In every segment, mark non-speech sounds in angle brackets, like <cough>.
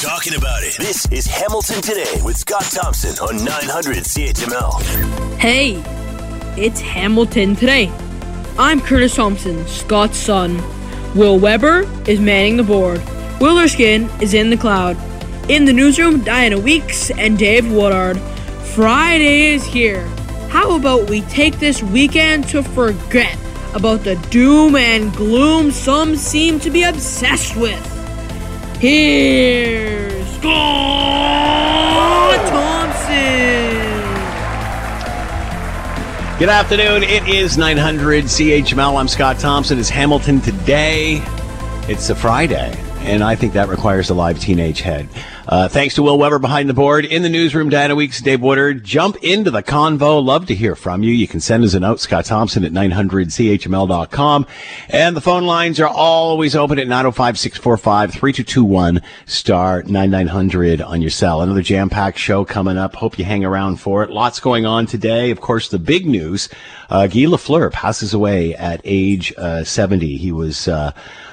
talking about it. This is Hamilton Today with Scott Thompson on 900 CHML. Hey, it's Hamilton Today. I'm Curtis Thompson, Scott's son. Will Weber is manning the board. Will Erskine is in the cloud. In the newsroom, Diana Weeks and Dave Woodard. Friday is here. How about we take this weekend to forget about the doom and gloom some seem to be obsessed with? Here's Scott Thompson. Good afternoon. It is 900 CHML. I'm Scott Thompson. It's Hamilton today. It's a Friday, and I think that requires a live teenage head. Uh, thanks to Will Weber behind the board. In the newsroom, Diana Weeks, Dave Woodard. Jump into the convo. Love to hear from you. You can send us a note, Scott Thompson at 900CHML.com. And the phone lines are always open at 905-645-3221, star 9900 on your cell. Another jam-packed show coming up. Hope you hang around for it. Lots going on today. Of course, the big news, uh, Guy Lafleur passes away at age uh, 70. He was... Uh,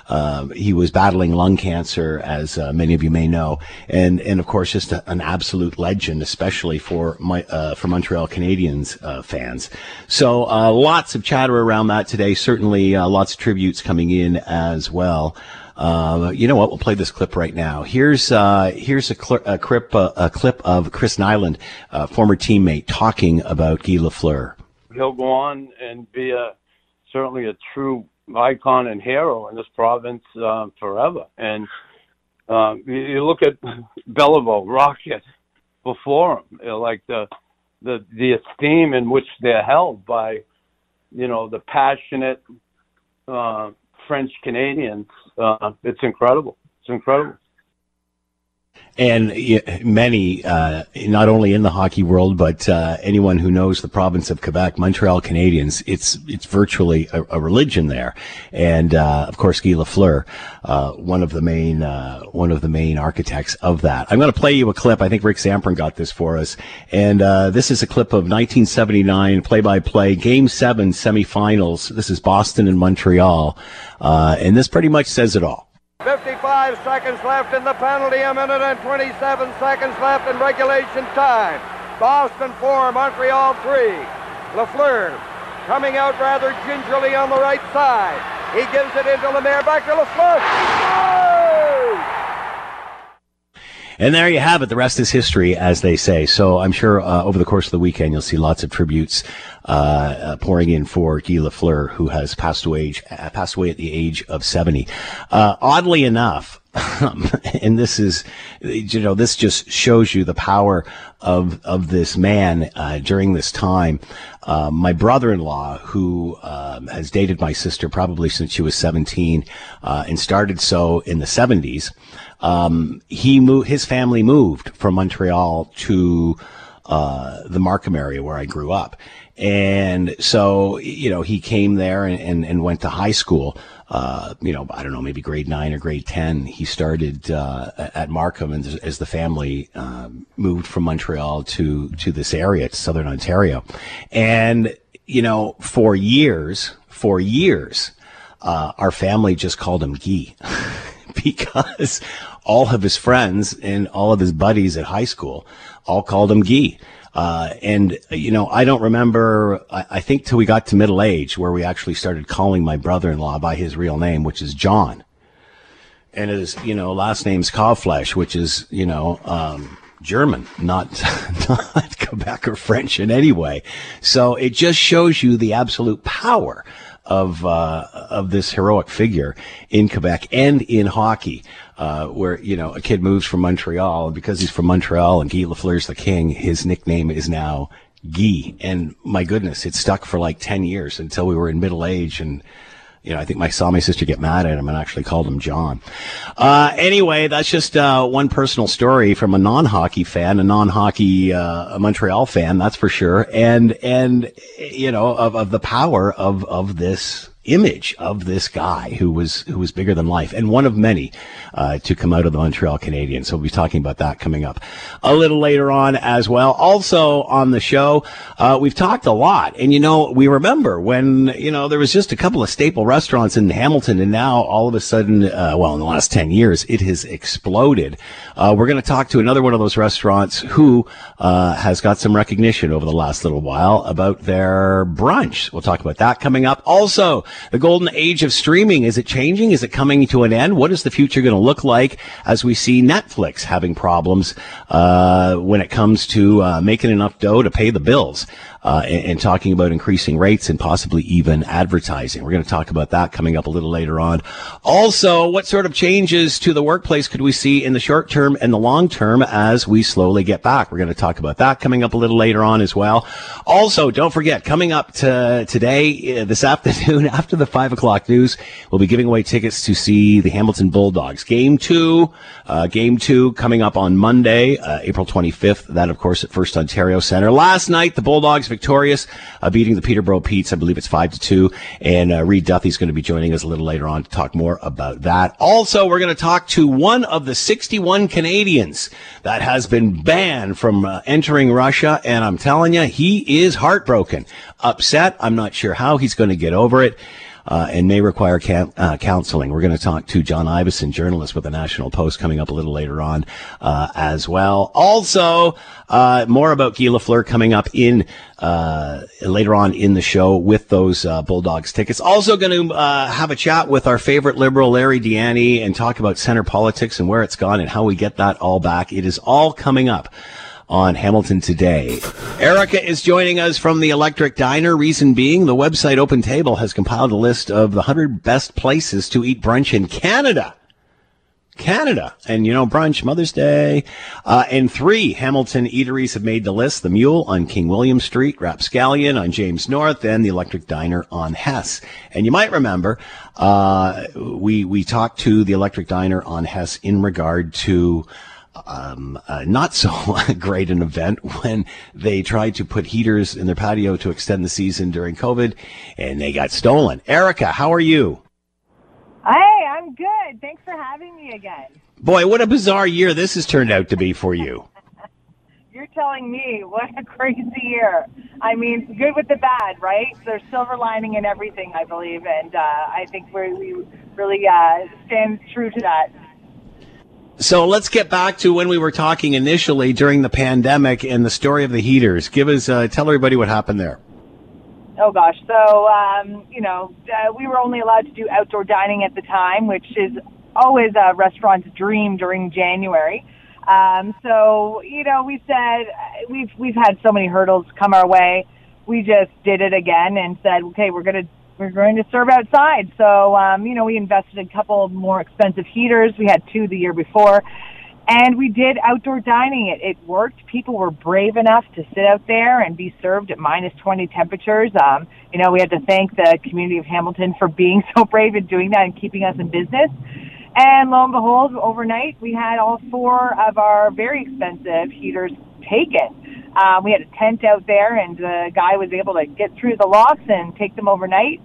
um, he was battling lung cancer, as uh, many of you may know, and and of course just a, an absolute legend, especially for my uh, for Montreal Canadiens uh, fans. So uh, lots of chatter around that today. Certainly, uh, lots of tributes coming in as well. Uh, you know what? We'll play this clip right now. Here's uh, here's a, cl- a, clip uh, a clip of Chris Nilan, former teammate, talking about Guy Lafleur. He'll go on and be a certainly a true icon and hero in this province uh, forever. And you, you look at <laughs> Beliveau, Rocket before him, you know, like the the the esteem in which they're held by, you know, the passionate uh, French Canadians. Uh, it's incredible. It's incredible and many, uh, not only in the hockey world, but uh, anyone who knows the province of Quebec, Montreal Canadiens, it's it's virtually a, a religion there. And uh, of course, Guy Lafleur, uh, one of the main uh, one of the main architects of that. I'm going to play you a clip. I think Rick Zamperin got this for us, and uh, this is a clip of 1979 play-by-play Game Seven semifinals. This is Boston and Montreal, and this pretty much says it all. 55 seconds left in the penalty, a minute and 27 seconds left in regulation time. Boston 4, Montreal 3. Lafleur coming out rather gingerly on the right side. He gives it into Lemaire, back to Lafleur. And there you have it. The rest is history, as they say. So I'm sure uh, over the course of the weekend, you'll see lots of tributes uh, uh, pouring in for Guy Lafleur, who has passed away, uh, passed away at the age of 70. Uh, oddly enough, <laughs> and this is, you know, this just shows you the power of of this man uh, during this time. My brother-in-law, who um, has dated my sister probably since she was 17, uh, and started so in the 70s, um, he moved. His family moved from Montreal to uh, the Markham area where I grew up, and so you know he came there and, and, and went to high school. Uh, you know, I don't know, maybe grade nine or grade 10, he started, uh, at Markham and as the family, um, moved from Montreal to, to this area, to Southern Ontario. And, you know, for years, for years, uh, our family just called him Guy <laughs> because all of his friends and all of his buddies at high school all called him Gee. Uh, and you know, I don't remember. I, I, think till we got to middle age, where we actually started calling my brother-in-law by his real name, which is John, and his you know last name's Kauflesch, which is you know um, German, not <laughs> not Quebec or French in any way. So it just shows you the absolute power of uh, of this heroic figure in Quebec and in hockey uh, where you know a kid moves from Montreal, and because he's from Montreal and Guy Lafleur's the king, his nickname is now Guy. And my goodness, it stuck for like ten years until we were in middle age, and you know I think I saw my sister get mad at him and actually called him John. Uh, anyway, that's just uh, one personal story from a non-hockey fan, a non-hockey uh, Montreal fan, that's for sure, and and you know of, of the power of of this image of this guy who was who was bigger than life and one of many. uh, to come out of the Montreal Canadiens. So we'll be talking about that coming up a little later on as well. Also on the show, uh, we've talked a lot, and you know, we remember when you know there was just a couple of staple restaurants in Hamilton, and now all of a sudden, uh, well, in the last ten years, it has exploded. Uh, we're going to talk to another one of those restaurants who uh, has got some recognition over the last little while about their brunch. We'll talk about that coming up. Also, the golden age of streaming is it changing? Is it coming to an end? What is the future going to look like as we see Netflix having problems uh, when it comes to uh, making enough dough to pay the bills? Uh, and, and, talking about increasing rates and possibly even advertising. We're going to talk about that coming up a little later on. Also, what sort of changes to the workplace could we see in the short term and the long term as we slowly get back? We're going to talk about that coming up a little later on as well. Also, don't forget, coming up to today, uh, this <laughs> afternoon, after the five o'clock news, we'll be giving away tickets to see the Hamilton Bulldogs. Game two, uh, game two coming up on Monday, uh, April 25th. That, of course, at First Ontario Center. Last night, the Bulldogs victorious, uh, beating the Peterborough Petes. I believe it's five to two. And uh, Reed Duthie's going to be joining us a little later on to talk more about that. Also, we're going to talk to one of the 61 Canadians that has been banned from uh, entering Russia, and I'm telling you, he is heartbroken, upset. I'm not sure how he's going to get over it uh, and may require uh, counseling. We're going to talk to John Ivison, journalist with the National Post, coming up a little later on uh, as well. Also, uh, more about Guy Lafleur coming up in uh, later on in the show with those uh, Bulldogs tickets. Also, going to have a chat with our favorite liberal, Larry Di Ianni, and talk about center politics and where it's gone and how we get that all back. It is all coming up on Hamilton Today. Erica is joining us from the Electric Diner. Reason being, the website Open Table has compiled a list of the 100 best places to eat brunch in Canada. Canada. And, you know, brunch, Mother's Day. Uh, and three Hamilton eateries have made the list. The Mule on King William Street, Rapscallion on James North, and the Electric Diner on Hess. And you might remember, uh, we, we talked to the Electric Diner on Hess in regard to, um, uh, not so <laughs> great an event when they tried to put heaters in their patio to extend the season during COVID and they got stolen. Erica, how are you? Hey, I'm good. Thanks for having me again. Boy, what a bizarre year this has turned out to be for you. <laughs> You're telling me what a crazy year. I mean, good with the bad, right? There's silver lining in everything, I believe, and uh, I think we really uh, stand true to that. So let's get back to when we were talking initially during the pandemic and the story of the heaters. Give us, uh, tell everybody what happened there. Oh gosh, so um, you know, uh, we were only allowed to do outdoor dining at the time, which is always a restaurant's dream during January. Um, so you know, we said we've we've had so many hurdles come our way. We just did it again and said, okay, we're going to we're going to serve outside. So, um, you know, we invested a couple more expensive heaters. We had two the year before. And we did outdoor dining. It, it worked. People were brave enough to sit out there and be served at minus 20 temperatures. Um, you know, we had to thank the community of Hamilton for being <laughs> so brave and doing that and keeping us in business. And lo and behold, overnight, we had all four of our very expensive heaters taken. Um, we had a tent out there, and the guy was able to get through the locks and take them overnight.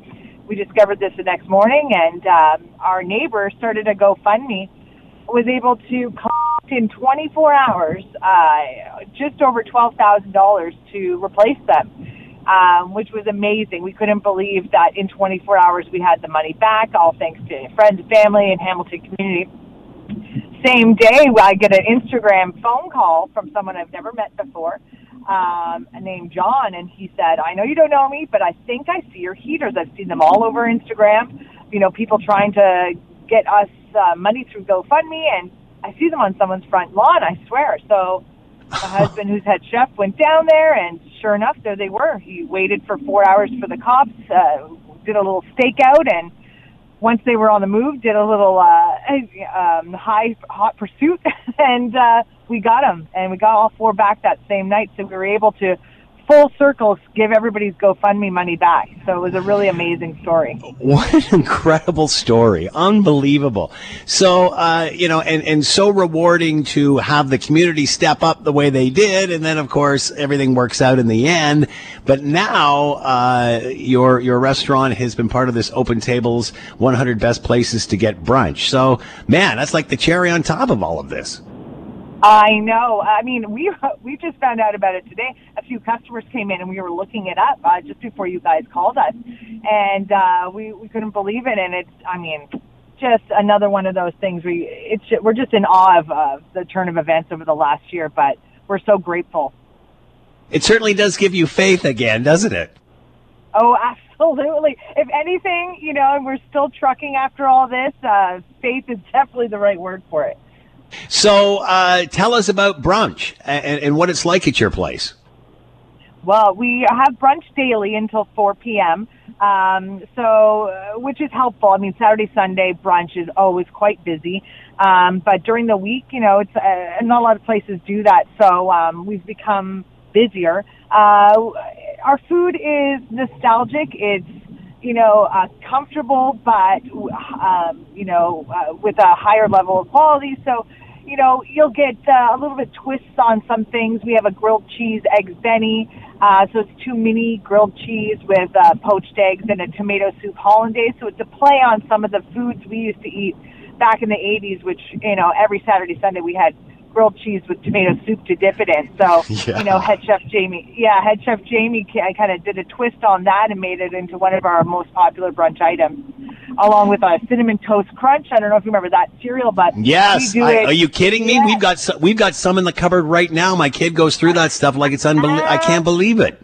We discovered this the next morning, and um, our neighbor started a GoFundMe. Was able to collect in 24 hours uh, just over $12,000 to replace them, um, which was amazing. We couldn't believe that in 24 hours we had the money back, all thanks to friends, and family, and Hamilton community same day, I get an Instagram phone call from someone I've never met before, um, named John, and he said, "I know you don't know me, but I think I see your heaters. I've seen them all over Instagram. You know, people trying to get us uh, money through GoFundMe, and I see them on someone's front lawn. I swear." So my <laughs> husband, who's head chef, went down there, and sure enough, there they were. He waited for four hours for the cops, uh, did a little stakeout, and once they were on the move, did a little uh, um, high hot pursuit, <laughs> and uh, we got them, and we got all four back that same night. So we were able to full circle give everybody's GoFundMe money back. So it was a really amazing story. What an incredible story. Unbelievable. So, uh, you know, and, and so rewarding to have the community step up the way they did. And then, of course, everything works out in the end. But now, uh, your, your restaurant has been part of this Open Tables 100 Best Places to Get Brunch. So, man, that's like the cherry on top of all of this. I know. I mean, we <laughs> we just found out about it today. A few customers came in and we were looking it up uh, just before you guys called us, and uh, we we couldn't believe it. And it's, I mean, just another one of those things. We it's we're just in awe of uh, the turn of events over the last year, but we're so grateful. It certainly does give you faith again, doesn't it? Oh, <laughs> absolutely. If anything, you know, and we're still trucking after all this. Uh, faith is definitely the right word for it. So, uh, tell us about brunch and, and, what it's like at your place. Well, we have brunch daily until 4 p.m. Um, so, uh, which is helpful. I mean, Saturday, Sunday brunch is always quite busy. Um, but during the week, you know, it's, uh, not a lot of places do that. So, um, we've become busier. Uh, our food is nostalgic. It's, you know, uh, comfortable, but, um, you know, uh, with a higher level of quality. So, you know, you'll get uh, a little bit twists on some things. We have a grilled cheese eggs Benny. Uh, so it's two mini grilled cheese with uh, poached eggs and a tomato soup hollandaise. So it's a play on some of the foods we used to eat back in the 80s, which, you know, every Saturday, Sunday we had grilled cheese with tomato soup to dip it in. So, <laughs> yeah. you know, head chef Jamie, yeah, head chef Jamie I kind of did a twist on that and made it into one of our most popular brunch items, along with a cinnamon toast crunch. I don't know if you remember that cereal, but yes, I, are you kidding me? Yeah. We've got some, we've got some in the cupboard right now. My kid goes through that stuff like it's unbelievable. I can't believe it.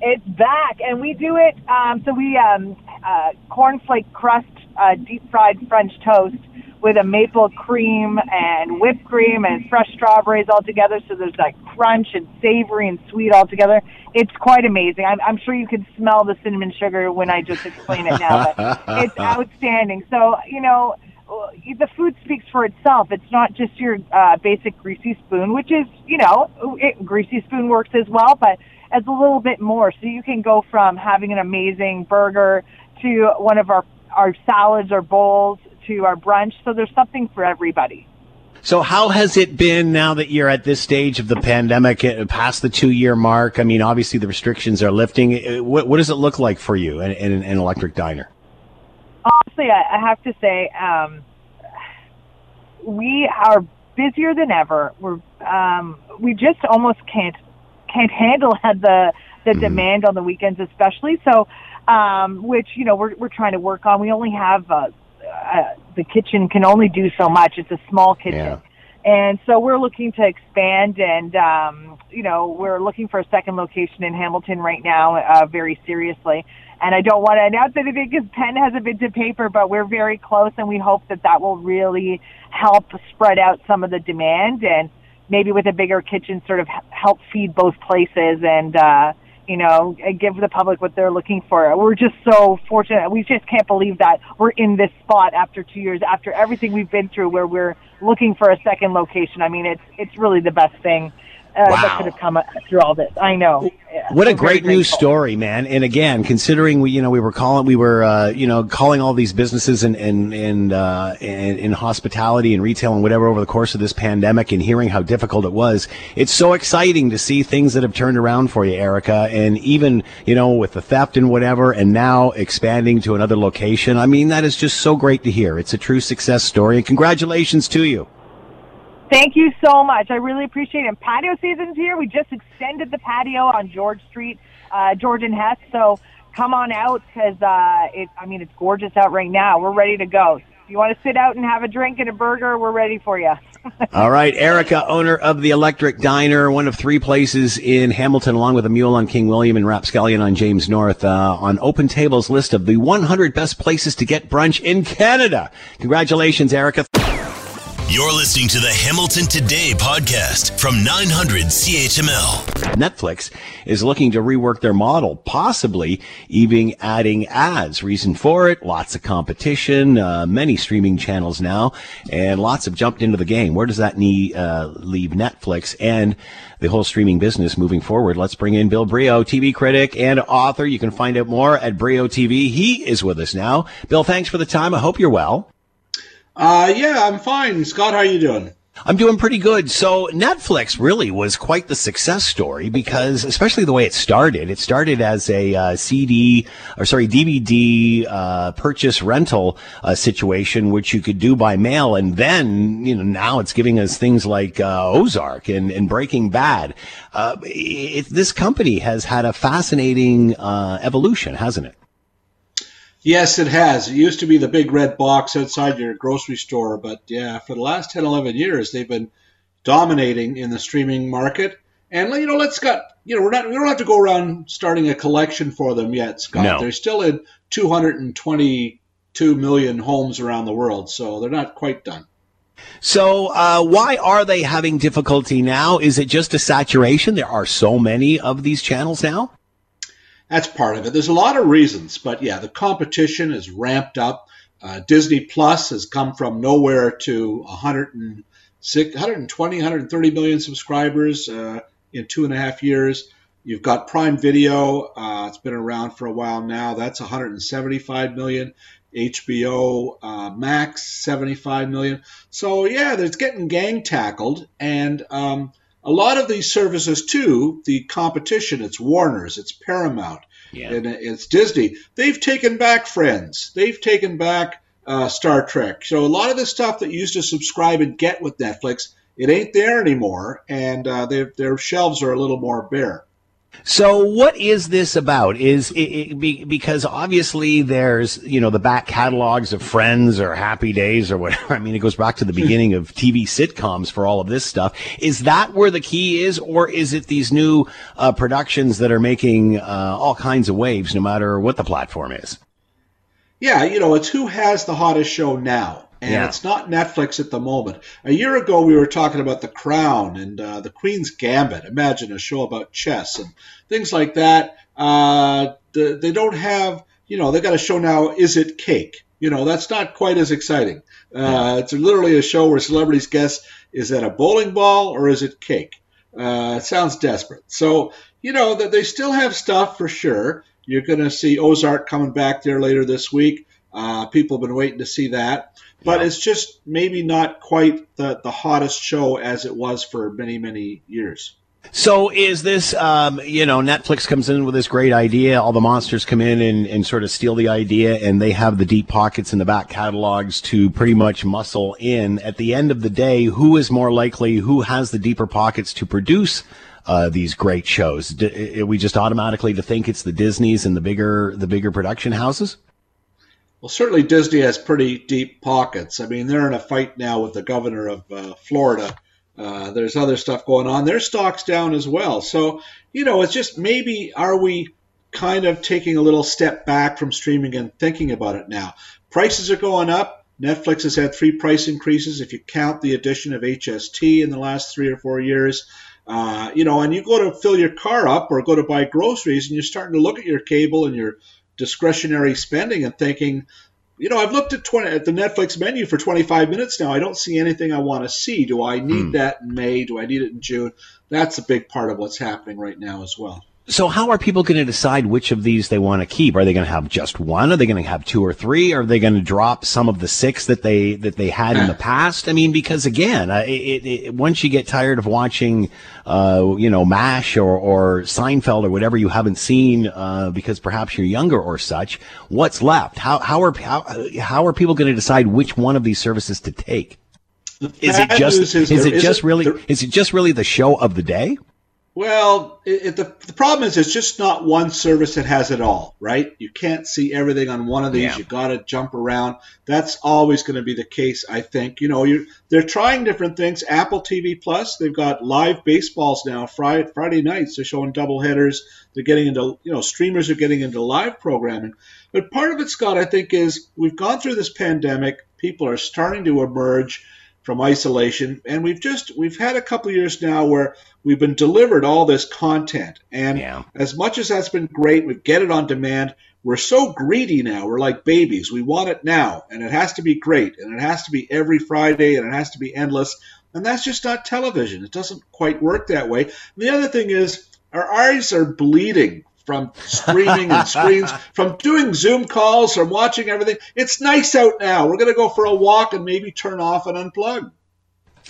It's back, and we do it. Um, so we um, uh, cornflake crust, uh, deep fried French toast with a maple cream and whipped cream and fresh strawberries all together. So there's like crunch and savory and sweet all together. It's quite amazing. I'm, I'm sure you can smell the cinnamon sugar when I just explain it now, but <laughs> it's outstanding. So, you know, the food speaks for itself. It's not just your uh, basic greasy spoon, which is, you know, it, greasy spoon works as well, but as a little bit more. So you can go from having an amazing burger to one of our our salads or bowls to our brunch. So there's something for everybody. So how has it been now that you're at this stage of the pandemic, uh, past the two year mark? I mean, obviously the restrictions are lifting. Uh, what, what does it look like for you in, in an electric diner? Honestly, I have to say, um, we are busier than ever. We're um, we just almost can't can't handle <laughs> the the mm-hmm. demand on the weekends, especially. So, um, which you know we're we're trying to work on. We only have uh, uh, the kitchen can only do so much. It's a small kitchen. Yeah. And so we're looking to expand and, um, you know, we're looking for a second location in Hamilton right now, uh, very seriously. And I don't want to announce anything because pen has a bit to paper, but we're very close and we hope that that will really help spread out some of the demand and maybe with a bigger kitchen sort of help feed both places and, uh, you know, give the public what they're looking for. We're just so fortunate. We just can't believe that we're in this spot after two years, after everything we've been through, where we're looking for a second location. I mean, it's it's really the best thing uh, wow. that could have come through all this. I know. What a great news story, man! And again, considering we, you know, we were calling, we were, uh, you know, calling all these businesses and and and uh, in, in hospitality and retail and whatever over the course of this pandemic, and hearing how difficult it was, it's so exciting to see things that have turned around for you, Erica. And even, you know, with the theft and whatever, and now expanding to another location. I mean, that is just so great to hear. It's a true success story, and congratulations to you. Thank you so much. I really appreciate it. And patio season's here. We just extended the patio on George Street, uh, George and Hess. So come on out because uh, it. I mean, it's gorgeous out right now. We're ready to go. If you want to sit out and have a drink and a burger, we're ready for you. <laughs> All right, Erica, owner of the Electric Diner, one of three places in Hamilton, along with a mule on King William and Rapscallion on James North, uh, on Open Table's list of the 100 best places to get brunch in Canada. Congratulations, Erica. You're listening to the Hamilton Today podcast from 900 CHML. Netflix is looking to rework their model, possibly even adding ads. Reason for it, lots of competition, uh, many streaming channels now, and lots have jumped into the game. Where does that need, uh, leave Netflix and the whole streaming business moving forward? Let's bring in Bill Brioux, TV critic and author. You can find out more at Brioux TV. He is with us now. Bill, thanks for the time. I hope you're well. Uh, yeah, I'm fine. Scott, how you doing? I'm doing pretty good. So Netflix really was quite the success story because, especially the way it started, it started as a uh, CD or sorry DVD uh, purchase rental uh, situation, which you could do by mail, and then you know now it's giving us things like uh, Ozark and, and Breaking Bad. Uh, it, this company has had a fascinating uh, evolution, hasn't it? Yes, it has. It used to be the big red box outside your grocery store, but yeah, for the last 10, 11 years, they've been dominating in the streaming market. And you know, let's got you know, we're not we don't have to go around starting a collection for them yet, Scott. No. They're still in 222 million homes around the world, so they're not quite done. So, uh, why are they having difficulty now? Is it just a saturation? There are so many of these channels now. That's part of it. There's a lot of reasons, but yeah, the competition is ramped up. Uh, Disney Plus has come from nowhere to 106, 120, 130 million subscribers uh, in two and a half years. You've got Prime Video. Uh, it's been around for a while now. That's 175 million. HBO uh, Max 75 million. So yeah, it's getting gang tackled, and um, a lot of these services too, the competition, it's Warner's, it's Paramount, Yeah. and it's Disney. They've taken back Friends. They've taken back uh, Star Trek. So a lot of the stuff that you used to subscribe and get with Netflix, it ain't there anymore, and uh, their their shelves are a little more bare. So, what is this about? Is it, it be, because obviously there's you know the back catalogs of Friends or Happy Days or whatever. <laughs> I mean, it goes back to the beginning of TV sitcoms for all of this stuff. Is that where the key is, or is it these new uh, productions that are making uh, all kinds of waves, no matter what the platform is? Yeah, you know, it's who has the hottest show now. And Yeah. it's not Netflix at the moment. A year ago, we were talking about The Crown and uh, The Queen's Gambit. Imagine a show about chess and things like that. Uh, they don't have, you know, they got a show now, Is It Cake? You know, that's not quite as exciting. Uh, It's literally a show where celebrities guess, is that a bowling ball or is it cake? Uh, it sounds desperate. So, you know, that they still have stuff for sure. You're going to see Ozark coming back there later this week. Uh, people have been waiting to see that. But Yeah. it's just maybe not quite the, the hottest show as it was for many, many years. So is this, um, you know, Netflix comes in with this great idea. All the monsters come in and, and sort of steal the idea, and they have the deep pockets in the back catalogs to pretty much muscle in. At the end of the day, who is more likely? Who has the deeper pockets to produce? Uh, these great shows. We just automatically to think it's the Disneys and the bigger the bigger production houses? Well, certainly Disney has pretty deep pockets. I mean, they're in a fight now with the governor of uh, Florida. Uh, there's other stuff going on. Their stock's down as well. So, you know, it's just maybe are we kind of taking a little step back from streaming and thinking about it now? Prices are going up. Netflix has had three price increases if you count the addition of HST in the last three or four years. Uh, you know, and you go to fill your car up or go to buy groceries, and you're starting to look at your cable and your discretionary spending and thinking, you know, I've looked at 20, at the Netflix menu for 25 minutes now. I don't see anything I want to see. Do I need hmm. that in May? Do I need it in June? That's a big part of what's happening right now as well. So how are people going to decide which of these they want to keep? Are they going to have just one? Are they going to have two or three? Are they going to drop some of the six that they that they had in the past? I mean, because again, it, it, it, once you get tired of watching, uh, you know, Mash or, or Seinfeld or whatever you haven't seen, uh, because perhaps you're younger or such, what's left? How how are how, how are people going to decide which one of these services to take? Is it just is, is it just really is it just really the show of the day? Well, it, it, the, the problem is it's just not one service that has it all, right? You can't see everything on one of these. Yeah. You got to jump around. That's always going to be the case, I think. You know, you they're trying different things. Apple TV Plus, they've got live baseballs now. Friday Friday nights, they're showing double headers. They're getting into, you know, streamers are getting into live programming. But part of it, Scott, I think, is we've gone through this pandemic. People are starting to emerge from isolation. And we've just we've had a couple of years now where we've been delivered all this content. And Yeah. as much as that's been great, we get it on demand. We're so greedy now. We're like babies. We want it now, and it has to be great, and it has to be every Friday, and it has to be endless. And that's just not television. It doesn't quite work that way. And the other thing is, our eyes are bleeding from streaming and screens, <laughs> from doing Zoom calls, from watching everything. It's nice out now. We're going to go for a walk and maybe turn off and unplug.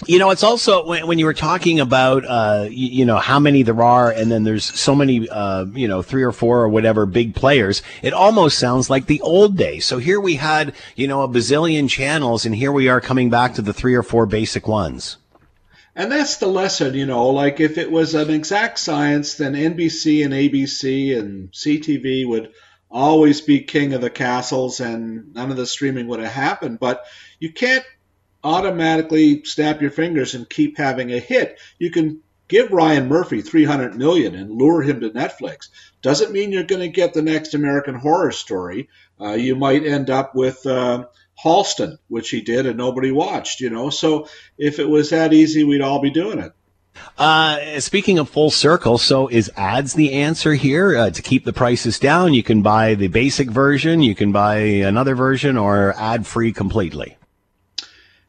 You know, it's also when, when you were talking about, uh, you, you know, how many there are, and then there's so many, uh, you know, three or four or whatever big players. It almost sounds like the old days. So here we had, you know, a bazillion channels, and here we are coming back to the three or four basic ones. And that's the lesson, you know, like if it was an exact science, then NBC and ABC and CTV would always be king of the castles and none of the streaming would have happened. But you can't automatically snap your fingers and keep having a hit. You can give Ryan Murphy 300 million and lure him to Netflix. Doesn't mean you're going to get the next American horror story. Uh, you might end up with uh, Halston, which he did and nobody watched, you know. So if it was that easy, we'd all be doing it. Uh, speaking of full circle, so is ads the answer here uh, to keep the prices down? You can buy the basic version, you can buy another version, or ad free completely.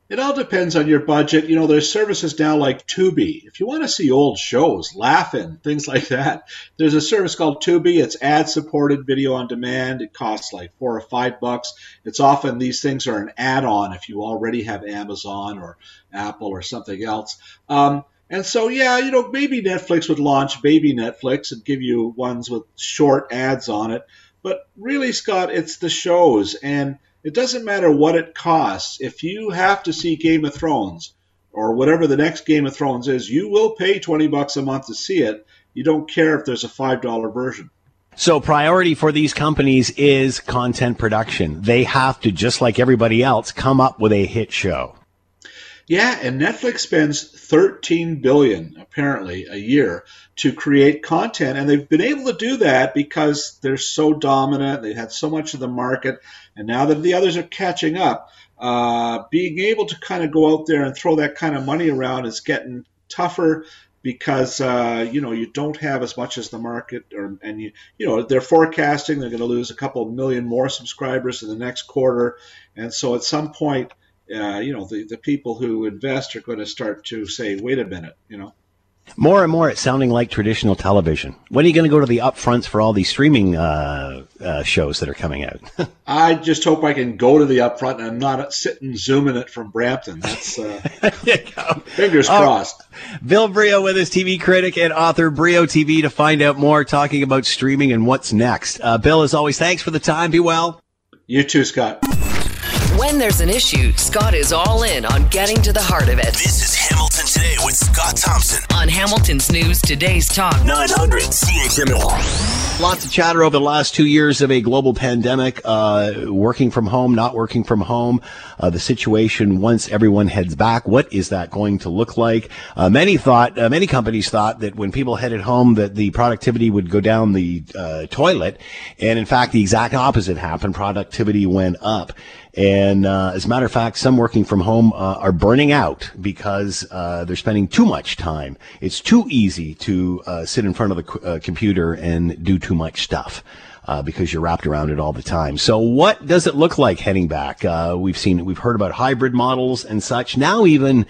It all depends on your budget. You know, there's services now like Tubi. If you want to see old shows, Laugh-In, things like that, there's a service called Tubi. It's ad supported video on demand. It costs like four or five bucks. It's often these things are an add on if you already have Amazon or Apple or something else. Um, and so, yeah, you know, maybe Netflix would launch baby Netflix and give you ones with short ads on it. But really, Scott, it's the shows. And it doesn't matter what it costs. If you have to see Game of Thrones or whatever the next Game of Thrones is, you will pay 20 bucks a month to see it. You don't care if there's a $5 version. So priority for these companies is content production. They have to, just like everybody else, come up with a hit show. Yeah, and Netflix spends 13 billion apparently a year to create content and they've been able to do that because they're so dominant. They've had so much of the market and now that the others are catching up, uh, being able to kind of go out there and throw that kind of money around is getting tougher because uh, you know you don't have as much as the market or and you you know they're forecasting they're going to lose a couple million more subscribers in the next quarter and so at some point uh, you know, the, the people who invest are going to start to say, wait a minute, you know. More and more, it's sounding like traditional television. When are you going to go to the upfronts for all these streaming uh, uh, shows that are coming out? <laughs> I just hope I can go to the upfront and I'm not sitting zooming it from Brampton. That's uh, <laughs> fingers Oh. crossed. Bill Brioux with us, TV critic and author, Brioux TV, to find out more, talking about streaming and what's next. Uh, Bill, as always, thanks for the time. Be well. You too, Scott. When there's an issue, Scott is all in on getting to the heart of it. This is Hamilton Today with Scott Thompson. On Hamilton's News Today's Talk. 900 CHML. Lots of chatter over the last two years of a global pandemic, uh, working from home, not working from home, uh, the situation once everyone heads back. What is that going to look like? Uh, many thought, uh, many companies thought that when people headed home, that the productivity would go down the uh, toilet, and in fact, the exact opposite happened. Productivity went up. And uh, as a matter of fact, some working from home uh, are burning out because uh, they're spending too much time. It's too easy to uh, sit in front of the uh, computer and do too much stuff. Uh, because you're wrapped around it all the time. So, what does it look like heading back? Uh, we've seen, we've heard about hybrid models and such. Now, even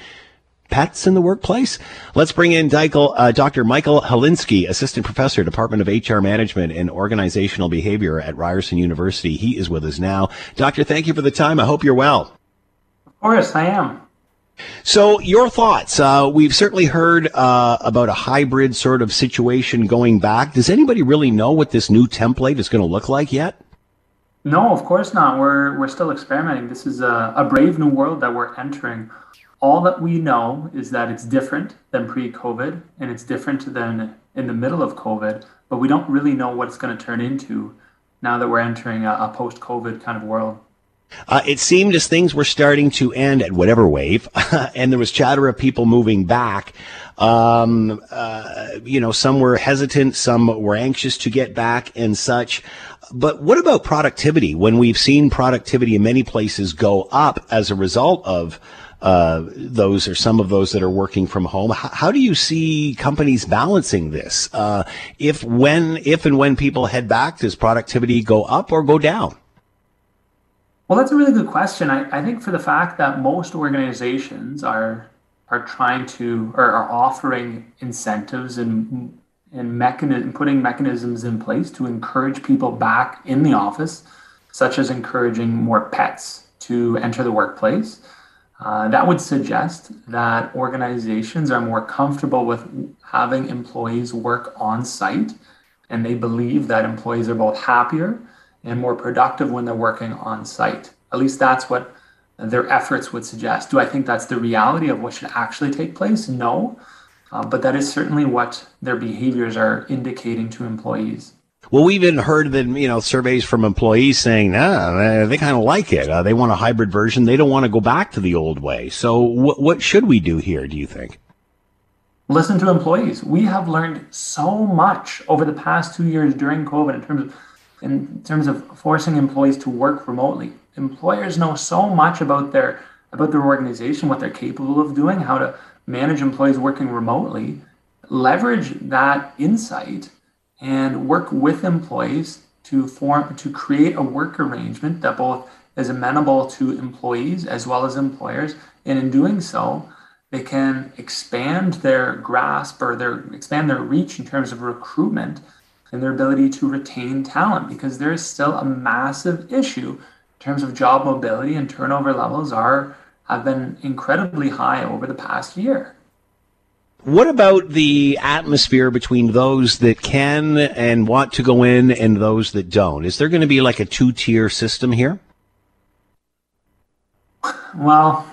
pets in the workplace. Let's bring in Deichel, uh, Dr. Michael Halinski, Assistant Professor, Department of HR Management and Organizational Behavior at Ryerson University. He is with us now. Doctor, thank you for the time. I hope you're well. Of course, I am. So, your thoughts? Uh, we've certainly heard uh, about a hybrid sort of situation going back. Does anybody really know what this new template is going to look like yet? No, of course not. We're we're still experimenting. This is a, a brave new world that we're entering. All that we know is that it's different than pre-COVID, and it's different than in the middle of COVID. But we don't really know what it's going to turn into now that we're entering a, a post-COVID kind of world. Uh, it seemed as things were starting to end at whatever wave, <laughs> and there was chatter of people moving back. Um, uh, you know, some were hesitant, some were anxious to get back and such. But what about productivity? When we've seen productivity in many places go up as a result of uh, those or some of those that are working from home. H- how do you see companies balancing this? Uh, if when if and when people head back, does productivity go up or go down? Well, that's a really good question. I, I think for the fact that most organizations are are trying to or are offering incentives and and mechanism putting mechanisms in place to encourage people back in the office, such as encouraging more pets to enter the workplace. Uh, that would suggest that organizations are more comfortable with having employees work on site, and they believe that employees are both happier and more productive when they're working on site. At least that's what their efforts would suggest. Do I think that's the reality of what should actually take place? No. Uh, but that is certainly what their behaviors are indicating to employees. Well, we've even heard that you know surveys from employees saying, nah, they kind of like it. Uh, they want a hybrid version. They don't want to go back to the old way. So, wh- what should we do here? Do you think? Listen to employees. We have learned so much over the past two years during COVID in terms of in terms of forcing employees to work remotely. Employers know so much about their about their organization, what they're capable of doing, how to manage employees working remotely. Leverage that insight and work with employees to form to create a work arrangement that both is amenable to employees as well as employers and in doing so they can expand their grasp or their expand their reach in terms of recruitment and their ability to retain talent because there is still a massive issue in terms of job mobility and turnover levels are have been incredibly high over the past year. What about the atmosphere between those that can and want to go in and those that don't? Is there going to be like a two tier system here? Well,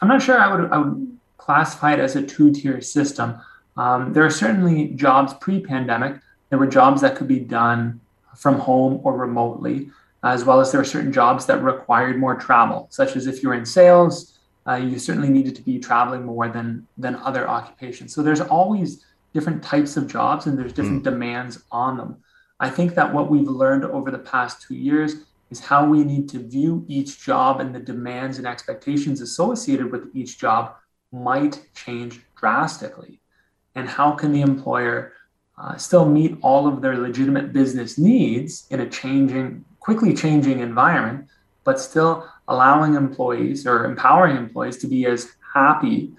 I'm not sure I would, I would classify it as a two tier system. Um, there are certainly jobs pre pandemic, there were jobs that could be done from home or remotely, as well as there are certain jobs that required more travel, such as if you're in sales uh, you certainly needed to be traveling more than than other occupations. So there's always different types of jobs and there's different mm. demands on them. I think that what we've learned over the past two years is how we need to view each job and the demands and expectations associated with each job might change drastically. And how can the employer uh, still meet all of their legitimate business needs in a changing, quickly changing environment, but still allowing employees or empowering employees to be as happy,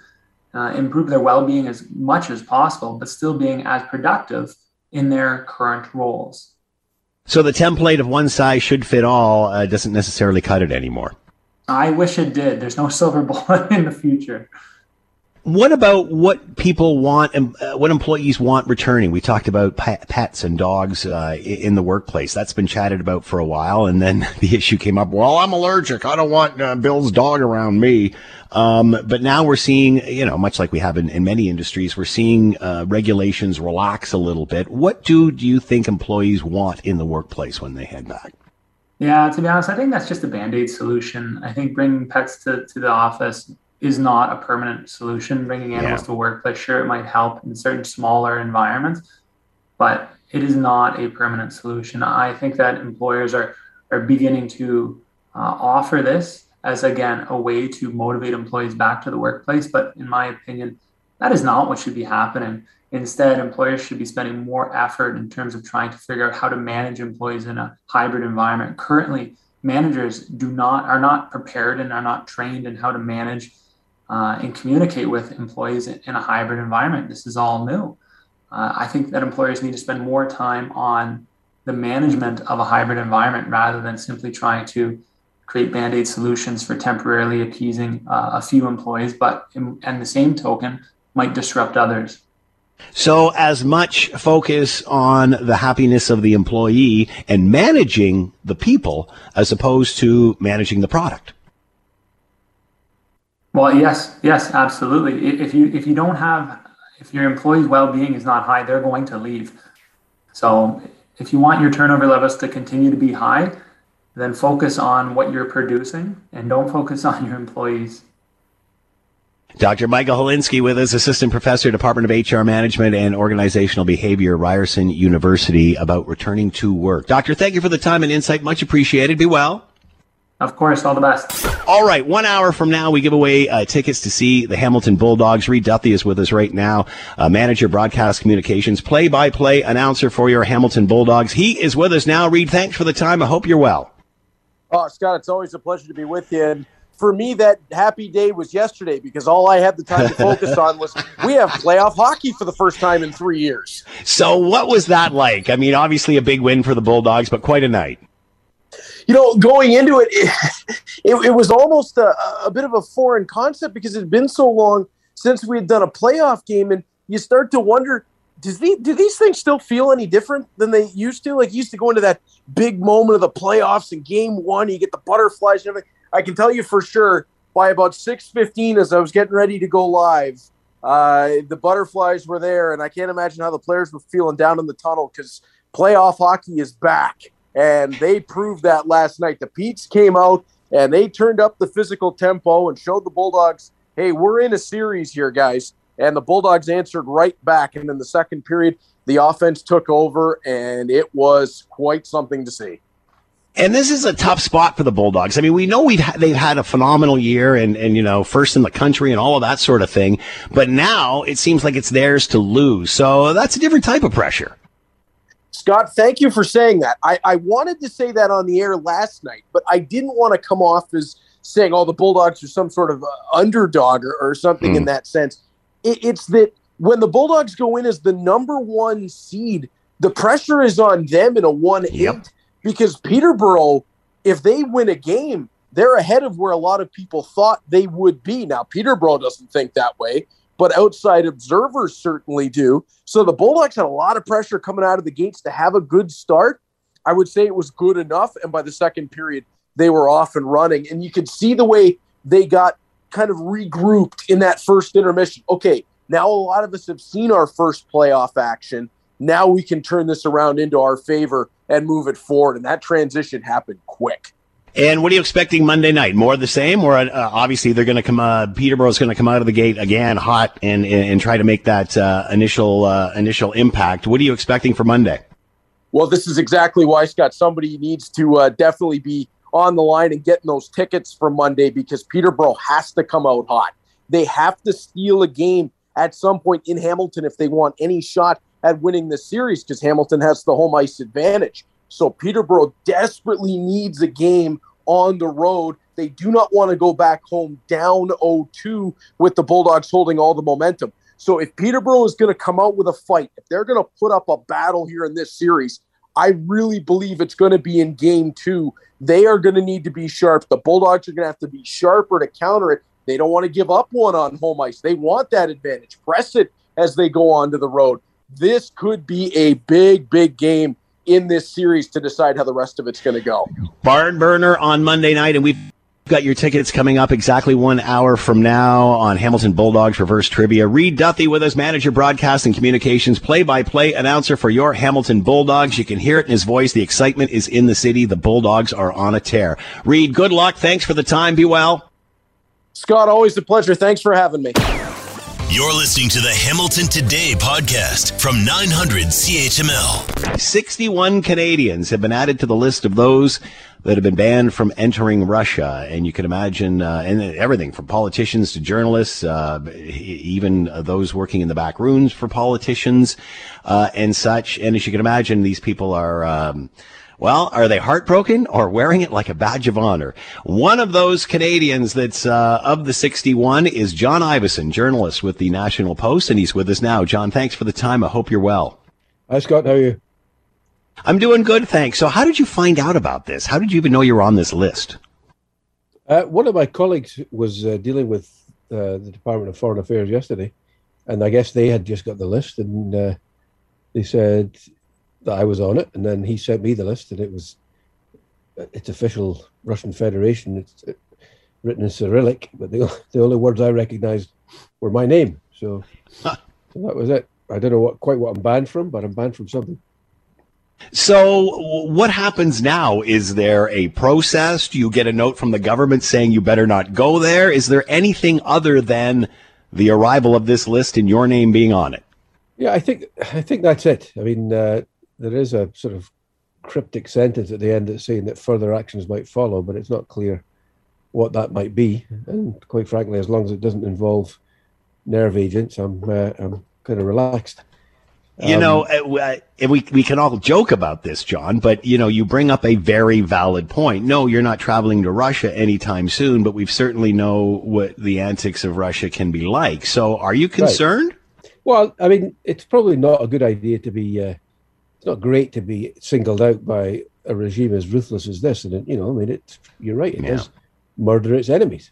uh, improve their well being as much as possible, but still being as productive in their current roles. So the template of one size should fit all uh, doesn't necessarily cut it anymore. I wish it did. There's no <laughs> silver bullet in the future. What about what people want, uh, what employees want returning? We talked about pets and dogs uh, in the workplace. That's been chatted about for a while, and then <laughs> the issue came up. Well, I'm allergic. I don't want uh, Bill's dog around me. Um, but now we're seeing, you know, much like we have in, in many industries, we're seeing uh, regulations relax a little bit. What do, do you think employees want in the workplace when they head back? Yeah, to be honest, I think that's just a band aid solution. I think bringing pets to, to the office is not a permanent solution. Bringing animals yeah. to workplace, sure, it might help in certain smaller environments, but it is not a permanent solution. I think that employers are are beginning to uh, offer this as again a way to motivate employees back to the workplace. But in my opinion, that is not what should be happening. Instead, employers should be spending more effort in terms of trying to figure out how to manage employees in a hybrid environment. Currently, managers do not are not prepared and are not trained in how to manage uh, and communicate with employees in a hybrid environment. This is all new. Uh, I think that employers need to spend more time on the management of a hybrid environment rather than simply trying to create band-aid solutions for temporarily appeasing uh, a few employees, but in, and the same token might disrupt others. So, as much focus on the happiness of the employee and managing the people as opposed to managing the product. Well, yes, yes, absolutely. If you if you don't have if your employees' well-being is not high, they're going to leave. So, if you want your turnover levels to continue to be high, then focus on what you're producing and don't focus on your employees. Dr. Michael Halinski with us, Assistant Professor, Department of HR Management and Organizational Behavior, Ryerson University, about returning to work. Doctor, thank you for the time and insight. Much appreciated. Be well. Of course, all the best. All right, one hour from now, we give away uh, tickets to see the Hamilton Bulldogs. Reed Duthie is with us right now, uh, manager, broadcast communications, play-by-play announcer for your Hamilton Bulldogs. He is with us now. Reed, thanks for the time. I hope you're well. Oh, Scott, it's always a pleasure to be with you. And for me, that happy day was yesterday because all I had the time to focus on was <laughs> we have playoff hockey for the first time in three years. So, what was that like? I mean, obviously a big win for the Bulldogs, but quite a night you know, going into it, it, <laughs> it, it was almost a, a, bit of a foreign concept because it had been so long since we had done a playoff game, and you start to wonder, does the, do these things still feel any different than they used to? Like, you used to go into that big moment of the playoffs and game one, you get the butterflies and everything. I can tell you for sure, by about 6.15 as I was getting ready to go live, uh, the butterflies were there, and I can't imagine how the players were feeling down in the tunnel because playoff hockey is back and they proved that last night. The Petes came out and they turned up the physical tempo and showed the Bulldogs, hey, we're in a series here, guys. And the Bulldogs answered right back. And in the second period, the offense took over, and it was quite something to see. And this is a tough spot for the Bulldogs. I mean, we know we've they've had a phenomenal year and, and, you know, first in the country and all of that sort of thing. But now it seems like it's theirs to lose. So that's a different type of pressure. Scott, thank you for saying that. I, I wanted to say that on the air last night, but I didn't want to come off as saying, oh, the Bulldogs are some sort of uh, underdog or, or something mm. in that sense. It, it's that when the Bulldogs go in as the number one seed, the pressure is on them in a 1 yep. 8 because Peterborough, if they win a game, they're ahead of where a lot of people thought they would be. Now, Peterborough doesn't think that way but outside observers certainly do. So the Bulldogs had a lot of pressure coming out of the gates to have a good start. I would say it was good enough. And by the second period, they were off and running. And you could see the way they got kind of regrouped in that first intermission. Okay, now a lot of us have seen our first playoff action. Now we can turn this around into our favor and move it forward. And that transition happened quick. And what are you expecting Monday night? More of the same, or uh, obviously they're going to come. Uh, Peterborough's going to come out of the gate again hot and and try to make that uh, initial uh, initial impact. What are you expecting for Monday? Well, this is exactly why Scott. Somebody needs to uh, definitely be on the line and getting those tickets for Monday because Peterborough has to come out hot. They have to steal a game at some point in Hamilton if they want any shot at winning the series because Hamilton has the home ice advantage. So Peterborough desperately needs a game on the road. They do not want to go back home down 0-2 with the Bulldogs holding all the momentum. So if Peterborough is going to come out with a fight, if they're going to put up a battle here in this series, I really believe it's going to be in game two. They are going to need to be sharp. The Bulldogs are going to have to be sharper to counter it. They don't want to give up one on home ice. They want that advantage. Press it as they go onto the road. This could be a big, big game in this series to decide how the rest of it's going to go. Barn burner on Monday night, and we've got your tickets coming up exactly one hour from now on Hamilton Bulldogs Reverse Trivia. Reed Duthie with us, manager, broadcast and communications, play-by-play announcer for your Hamilton Bulldogs. You can hear it in his voice. The excitement is in the city. The Bulldogs are on a tear. Reed, good luck. Thanks for the time. Be well. Scott, always a pleasure. Thanks for having me. You're listening to the Hamilton Today podcast from 900 CHML. 61 Canadians have been added to the list of those that have been banned from entering Russia. And you can imagine, uh, and everything from politicians to journalists, uh, even those working in the back rooms for politicians, uh, and such. And as you can imagine, these people are, um, well, are they heartbroken or wearing it like a badge of honor? One of those Canadians that's uh, of the 61 is John Ivison, journalist with the National Post, and he's with us now. John, thanks for the time. I hope you're well. Hi, Scott. How are you? I'm doing good, thanks. So, how did you find out about this? How did you even know you were on this list? Uh, one of my colleagues was uh, dealing with uh, the Department of Foreign Affairs yesterday, and I guess they had just got the list, and uh, they said that I was on it, and then he sent me the list, and it was it's official Russian Federation. It's written in Cyrillic, but the <laughs> the only words I recognized were my name. So, so that was it. I don't know what quite what I'm banned from, but I'm banned from something. So, what happens now? Is there a process? Do you get a note from the government saying you better not go there? Is there anything other than the arrival of this list and your name being on it? Yeah, I think I think that's it. I mean, uh, there is a sort of cryptic sentence at the end that's saying that further actions might follow, but it's not clear what that might be. And quite frankly, as long as it doesn't involve nerve agents, I'm uh, I'm kind of relaxed. You um, know, uh, we we can all joke about this, John, but you know, you bring up a very valid point. No, you're not traveling to Russia anytime soon, but we certainly know what the antics of Russia can be like. So, are you concerned? Right. Well, I mean, it's probably not a good idea to be. Uh, it's not great to be singled out by a regime as ruthless as this, and it, you know, I mean, it's you're right. It yeah. does murder its enemies,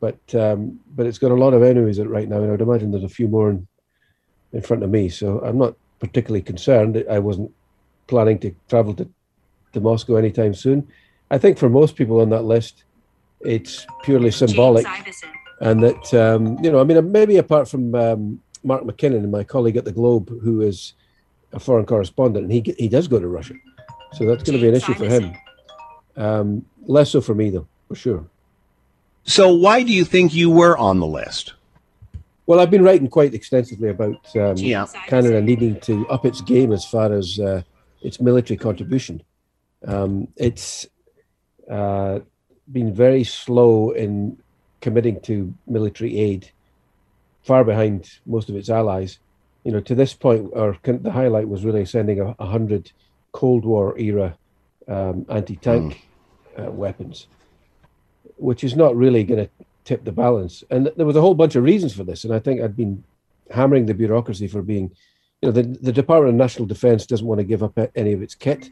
but um, but it's got a lot of enemies at right now, and I'd imagine there's a few more in, in front of me. So I'm not particularly concerned. I wasn't planning to travel to, to Moscow anytime soon. I think for most people on that list, it's purely symbolic, and that um, you know, I mean, maybe apart from um, Mark MacKinnon and my colleague at the Globe, who is a foreign correspondent, and he he does go to Russia, so that's going to be an issue for him. Um, less so for me, though, for sure. So, why do you think you were on the list? Well, I've been writing quite extensively about um, yeah. Canada needing to up its game as far as uh, its military contribution. Um, it's uh, been very slow in committing to military aid, far behind most of its allies. You know, to this point, our the highlight was really sending a, a hundred Cold War era um, anti-tank mm. uh, weapons, which is not really going to tip the balance. And there was a whole bunch of reasons for this. And I think I'd been hammering the bureaucracy for being, you know, the, the Department of National Defense doesn't want to give up any of its kit.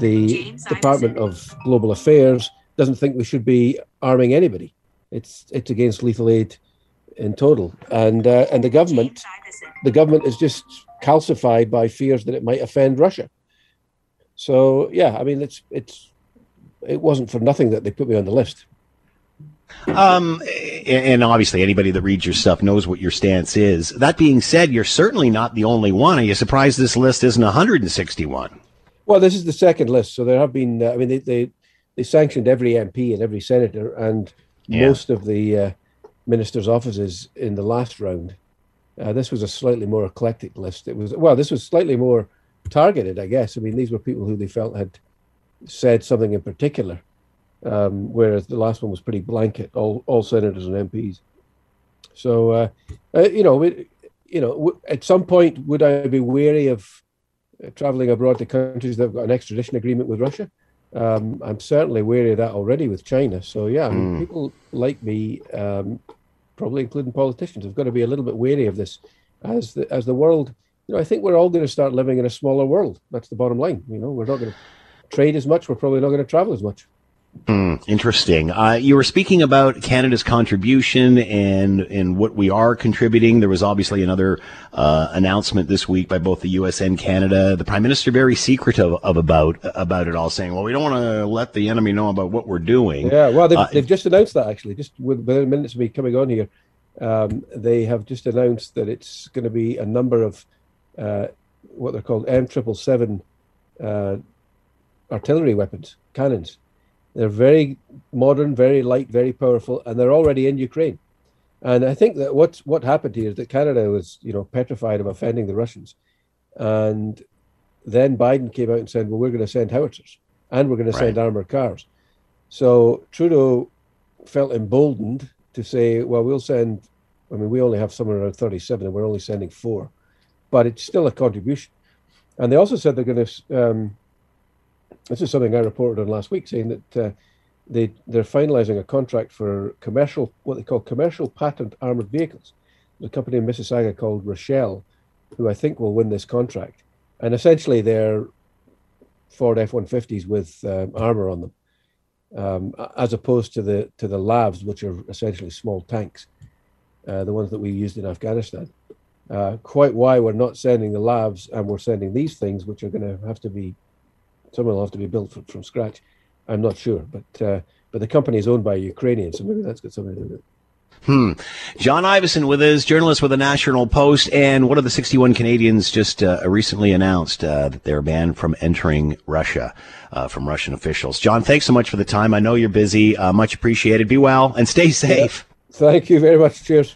The James Department of Global Affairs doesn't think we should be arming anybody. It's it's against lethal aid in total. And uh, and the government, the government is just calcified by fears that it might offend Russia. So yeah, I mean it's it's it wasn't for nothing that they put me on the list. Um, and obviously, anybody that reads your stuff knows what your stance is. That being said, you're certainly not the only one. Are you surprised this list isn't 161? Well, this is the second list, so there have been. Uh, I mean, they, they they sanctioned every MP and every senator and yeah. most of the uh, ministers' offices in the last round. Uh, this was a slightly more eclectic list. It was well, this was slightly more targeted, I guess. I mean, these were people who they felt had said something in particular um, whereas the last one was pretty blanket, all all senators and MPs. So, uh, uh, you know, you know, w- at some point, would I be wary of uh, traveling abroad to countries that have got an extradition agreement with Russia? Um, I'm certainly wary of that already with China. So, yeah, I mean, mm. people like me, um, probably including politicians, have got to be a little bit wary of this as the as the world. You know, I think we're all going to start living in a smaller world. That's the bottom line. You know, we're not going to trade as much. We're probably not going to travel as much. Mm, interesting. Uh, you were speaking about Canada's contribution and and what we are contributing. There was obviously another uh, announcement this week by both the U.S. and Canada. The Prime Minister very secretive of about about it all, saying, "Well, we don't want to let the enemy know about what we're doing." Yeah, well, they've, uh, they've just announced that actually, just within minutes of me coming on here, um, they have just announced that it's going to be a number of uh, what they're called M triple seven uh, artillery weapons, cannons they're very modern, very light, very powerful, and they're already in Ukraine. And I think that what's what happened here is that Canada was, you know, petrified of offending the Russians, and then Biden came out and said, "Well, we're going to send howitzers and we're going to send armored cars." So Trudeau felt emboldened to say, "Well, we'll send." I mean, we only have somewhere around 37, and we're only sending four, but it's still a contribution. And they also said they're going to um, this is something I reported on last week, saying that uh, they they're finalising a contract for commercial, what they call commercial patent armored vehicles. The company in Mississauga called Roshel, who I think will win this contract, and essentially they're Ford F-150s with um, armor on them, um, as opposed to the to the LAVs, which are essentially small tanks, uh, the ones that we used in Afghanistan. Uh, quite why we're not sending the LAVs and we're sending these things, which are going to have to be some will have to be built from, from scratch. I'm not sure, but uh, but the company is owned by Ukrainians, so maybe that's got something to do with it. Hmm. John Ivison with us, journalist with the National Post, and one of the 61 Canadians just uh, recently announced uh, that they're banned from entering Russia uh, from Russian officials. John, thanks so much for the time. I know you're busy. Uh, much appreciated. Be well and stay safe. Yeah. Thank you very much. Cheers.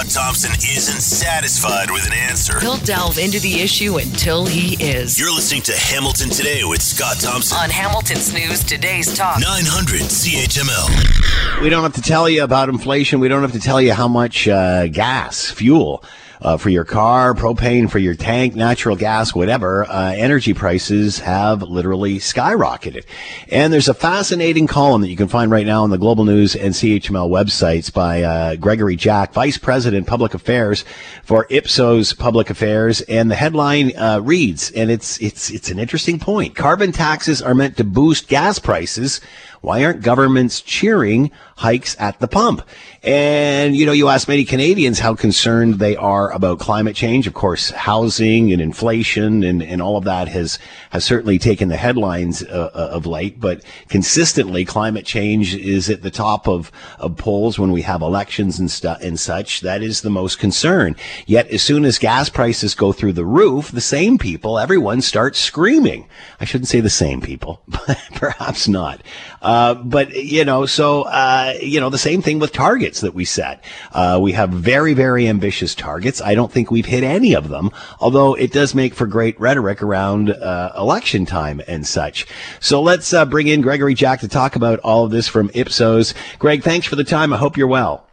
Scott Scott Thompson isn't satisfied with an answer, He'll delve into the issue until he is. you're listening to Hamilton Today with Scott Thompson. On Hamilton's News Today's Talk. 900 CHML. We don't have to tell you about inflation. We don't have to tell you how much uh, gas, fuel uh, for your car, propane for your tank, natural gas, whatever. Uh, energy prices have literally skyrocketed. And there's a fascinating column that you can find right now on the Global News and CHML websites by uh, Gregory Jack, Vice President Public Affairs for Ipsos Public Affairs. And the headline uh, reads, and it's it's it's an interesting point. Carbon taxes are meant to boost gas prices. Why aren't governments cheering hikes at the pump? And, you know, you ask many Canadians how concerned they are about climate change. Of course, housing and inflation and, and all of that has, has certainly taken the headlines uh, uh, of late, but consistently climate change is at the top of, of polls when we have elections and stuff and such. That is the most concern. Yet as soon as gas prices go through the roof, the same people, everyone starts screaming. I shouldn't say the same people, <laughs> but perhaps not. Uh, but you know, so uh, you know, the same thing with targets that we set. Uh, we have very, very ambitious targets. I don't think we've hit any of them, although it does make for great rhetoric around uh, election time and such. So let's uh, bring in Gregory Jack to talk about all of this from Ipsos. Greg, thanks for the time. I hope you're well.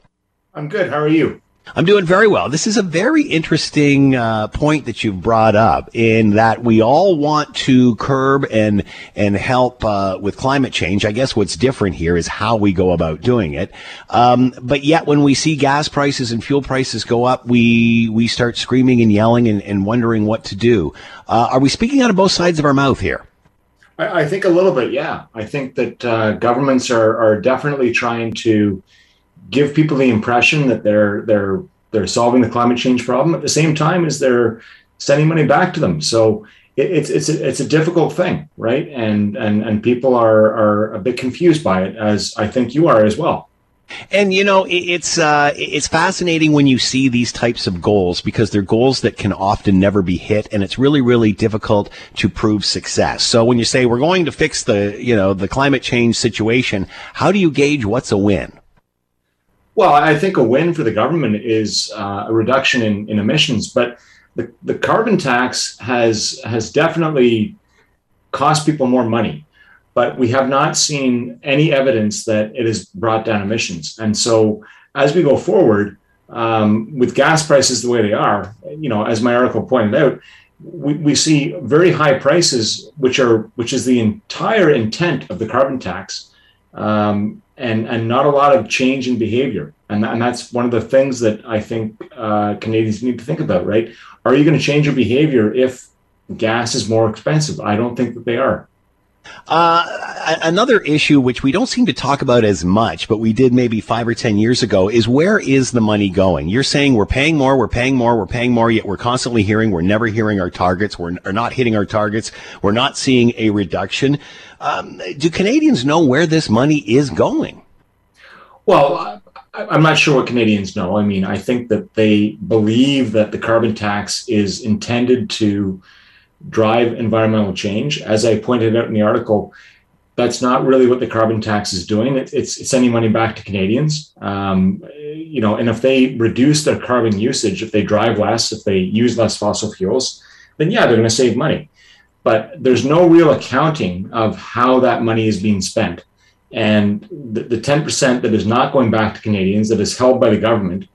I'm good. How are you? I'm doing very well. This is a very interesting uh, point that you've brought up in that we all want to curb and and help uh, with climate change. I guess what's different here is how we go about doing it. Um, but yet, when we see gas prices and fuel prices go up, we we start screaming and yelling and, and wondering what to do. Uh, are we speaking out of both sides of our mouth here? I, I think a little bit, yeah. I think that uh, governments are, are definitely trying to give people the impression that they're they're they're solving the climate change problem at the same time as they're sending money back to them. So it, it's it's a, it's a difficult thing, right? And and and people are are a bit confused by it, as I think you are as well. And you know, it's uh, it's fascinating when you see these types of goals because they're goals that can often never be hit, and it's really, really difficult to prove success. So when you say we're going to fix the, you know, the climate change situation, how do you gauge what's a win? Well, I think a win for the government is uh, a reduction in, in emissions, but the, the carbon tax has has definitely cost people more money, but we have not seen any evidence that it has brought down emissions. And so, as we go forward, um, with gas prices the way they are, you know, as my article pointed out, we, we see very high prices, which are which is the entire intent of the carbon tax, um, and and not a lot of change in behavior. And, and that's one of the things that I think uh, Canadians need to think about. Right? Are you going to change your behavior if gas is more expensive? I don't think that they are. Uh, another issue which we don't seem to talk about as much, but we did maybe five or ten years ago, is where is the money going? You're saying we're paying more, we're paying more, we're paying more, yet we're constantly hearing we're never hearing our targets, we're are not hitting our targets, we're not seeing a reduction. Um, do Canadians know where this money is going? Well, I'm not sure what Canadians know. I mean, I think that they believe that the carbon tax is intended to drive environmental change. As I pointed out in the article, that's not really what the carbon tax is doing. It, it's, it's sending money back to Canadians. Um, you know, and if they reduce their carbon usage, if they drive less, if they use less fossil fuels, then yeah, they're going to save money. But there's no real accounting of how that money is being spent. And the, the 10% that is not going back to Canadians, that is held by the government,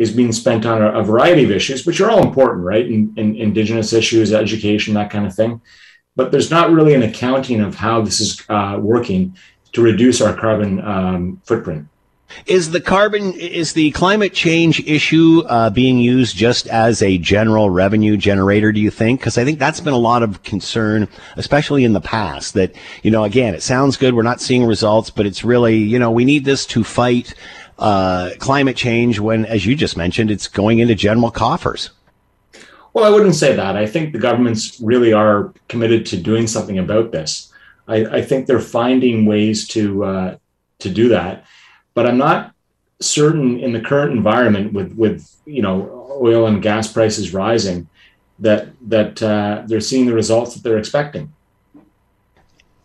is being spent on a, a variety of issues, which are all important, right? In, in Indigenous issues, education, that kind of thing. But there's not really an accounting of how this is uh, working to reduce our carbon um, footprint. Is the carbon, is the climate change issue uh, being used just as a general revenue generator, do you think? Because I think that's been a lot of concern, especially in the past, that, you know, again, it sounds good, we're not seeing results, but it's really, you know, we need this to fight uh, climate change when, as you just mentioned, it's going into general coffers. Well, I wouldn't say that. I think the governments really are committed to doing something about this. I, I think they're finding ways to uh, to do that, but I'm not certain in the current environment with with you know oil and gas prices rising that that uh, they're seeing the results that they're expecting.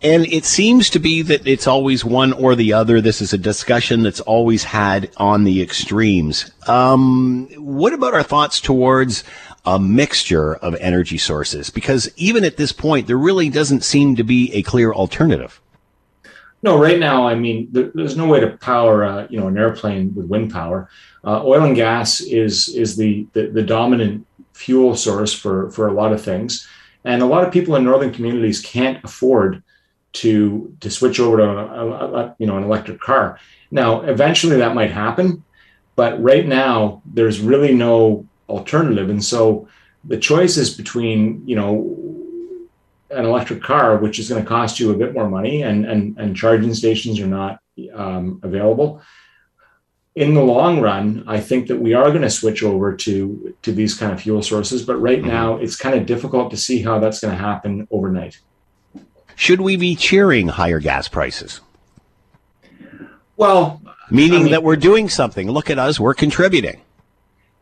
And it seems to be that it's always one or the other. This is a discussion that's always had on the extremes. Um, what about our thoughts towards a mixture of energy sources? Because even at this point, there really doesn't seem to be a clear alternative. No, right now, I mean, there, there's no way to power, uh, you know, an airplane with wind power. Uh, oil and gas is is the, the, the dominant fuel source for for a lot of things, and a lot of people in northern communities can't afford to to switch over to a, a, a, you know an electric car. Now, eventually, that might happen, but right now, there's really no alternative, and so the choice is between you know an electric car, which is going to cost you a bit more money, and and and charging stations are not um, available. In the long run, I think that we are going to switch over to to these kind of fuel sources, but right mm-hmm. now it's kind of difficult to see how that's going to happen overnight. Should we be cheering higher gas prices? Well, meaning I mean, that we're doing something. Look at us, we're contributing.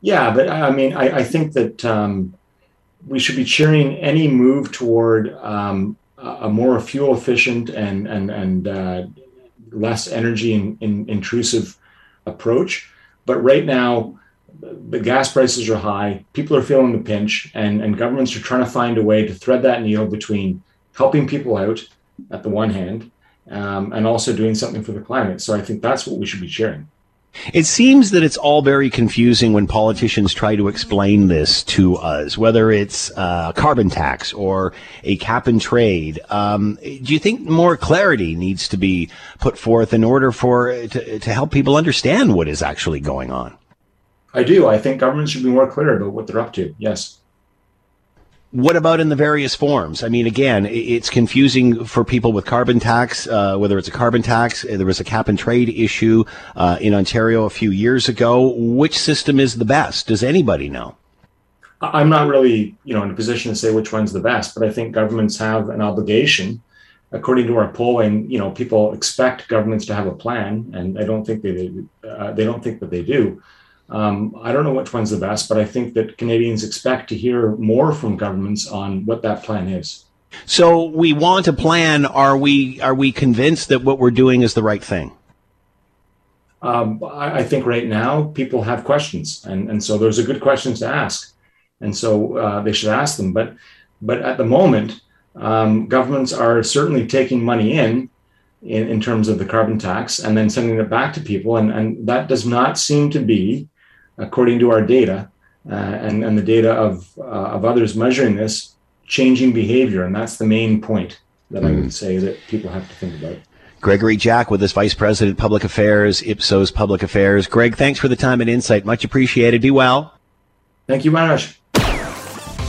Yeah, but I mean, I, I think that um, we should be cheering any move toward um, a more fuel efficient and and and uh, less energy in, in, intrusive approach. But right now, the gas prices are high. People are feeling the pinch, and and governments are trying to find a way to thread that needle between helping people out at the one hand um, and also doing something for the climate. So I think that's what we should be cheering. It seems that it's all very confusing when politicians try to explain this to us, whether it's uh, a carbon tax or a cap and trade. Um, do you think more clarity needs to be put forth in order for to, to help people understand what is actually going on? I do. I think governments should be more clear about what they're up to. Yes. What about in the various forms? I mean, again, it's confusing for people with carbon tax, uh, whether it's a carbon tax, uh, there was a cap and trade issue uh, in Ontario a few years ago. Which system is the best? Does anybody know? I'm not really, you know, in a position to say which one's the best, but I think governments have an obligation. According to our polling, you know, people expect governments to have a plan, and I don't think they uh, they don't think that they do. Um, I don't know which one's the best, but I think that Canadians expect to hear more from governments on what that plan is. So we want a plan. Are we are we convinced that what we're doing is the right thing? Um, I, I, think right now people have questions, and and so those are good questions to ask, and so uh, they should ask them. But but at the moment, um, governments are certainly taking money in, in in terms of the carbon tax and then sending it back to people, and and that does not seem to be according to our data uh, and, and the data of, uh, of others measuring this, changing behavior. And that's the main point that mm. I would hmm. say that people have to think about. Gregory Jack with us, Vice President Public Affairs, Ipsos Public Affairs. Greg, thanks for the time and insight. Much appreciated. Be well. Thank you, Manoj.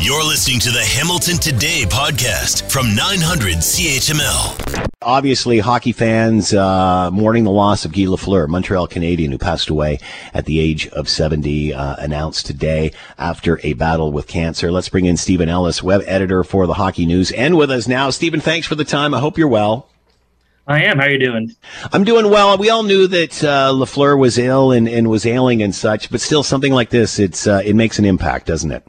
You're listening to the Hamilton Today podcast from 900 CHML. Obviously, hockey fans uh, mourning the loss of Guy Lafleur, Montreal Canadien, who passed away at the age of 70, uh, announced today after a battle with cancer. Let's bring in Stephen Ellis, web editor for the Hockey News, and with us now. Stephen, thanks for the time. I hope you're well. I am. How are you doing? I'm doing well. We all knew that uh, Lafleur was ill and, and was ailing and such, but still, something like this, it's uh, it makes an impact, doesn't it?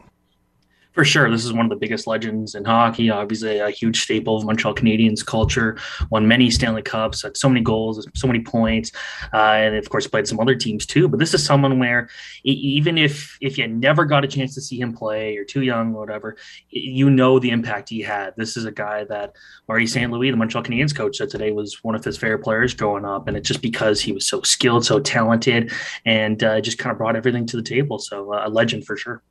For sure, this is one of the biggest legends in hockey. Obviously, a huge staple of Montreal Canadiens culture. Won many Stanley Cups, had so many goals, so many points, uh, and of course played some other teams too. But this is someone where even if if you never got a chance to see him play, you're too young, or whatever, you know the impact he had. This is a guy that Marty St. Louis, the Montreal Canadiens coach, said today was one of his favorite players growing up, and it's just because he was so skilled, so talented, and uh, just kind of brought everything to the table. So uh, a legend for sure.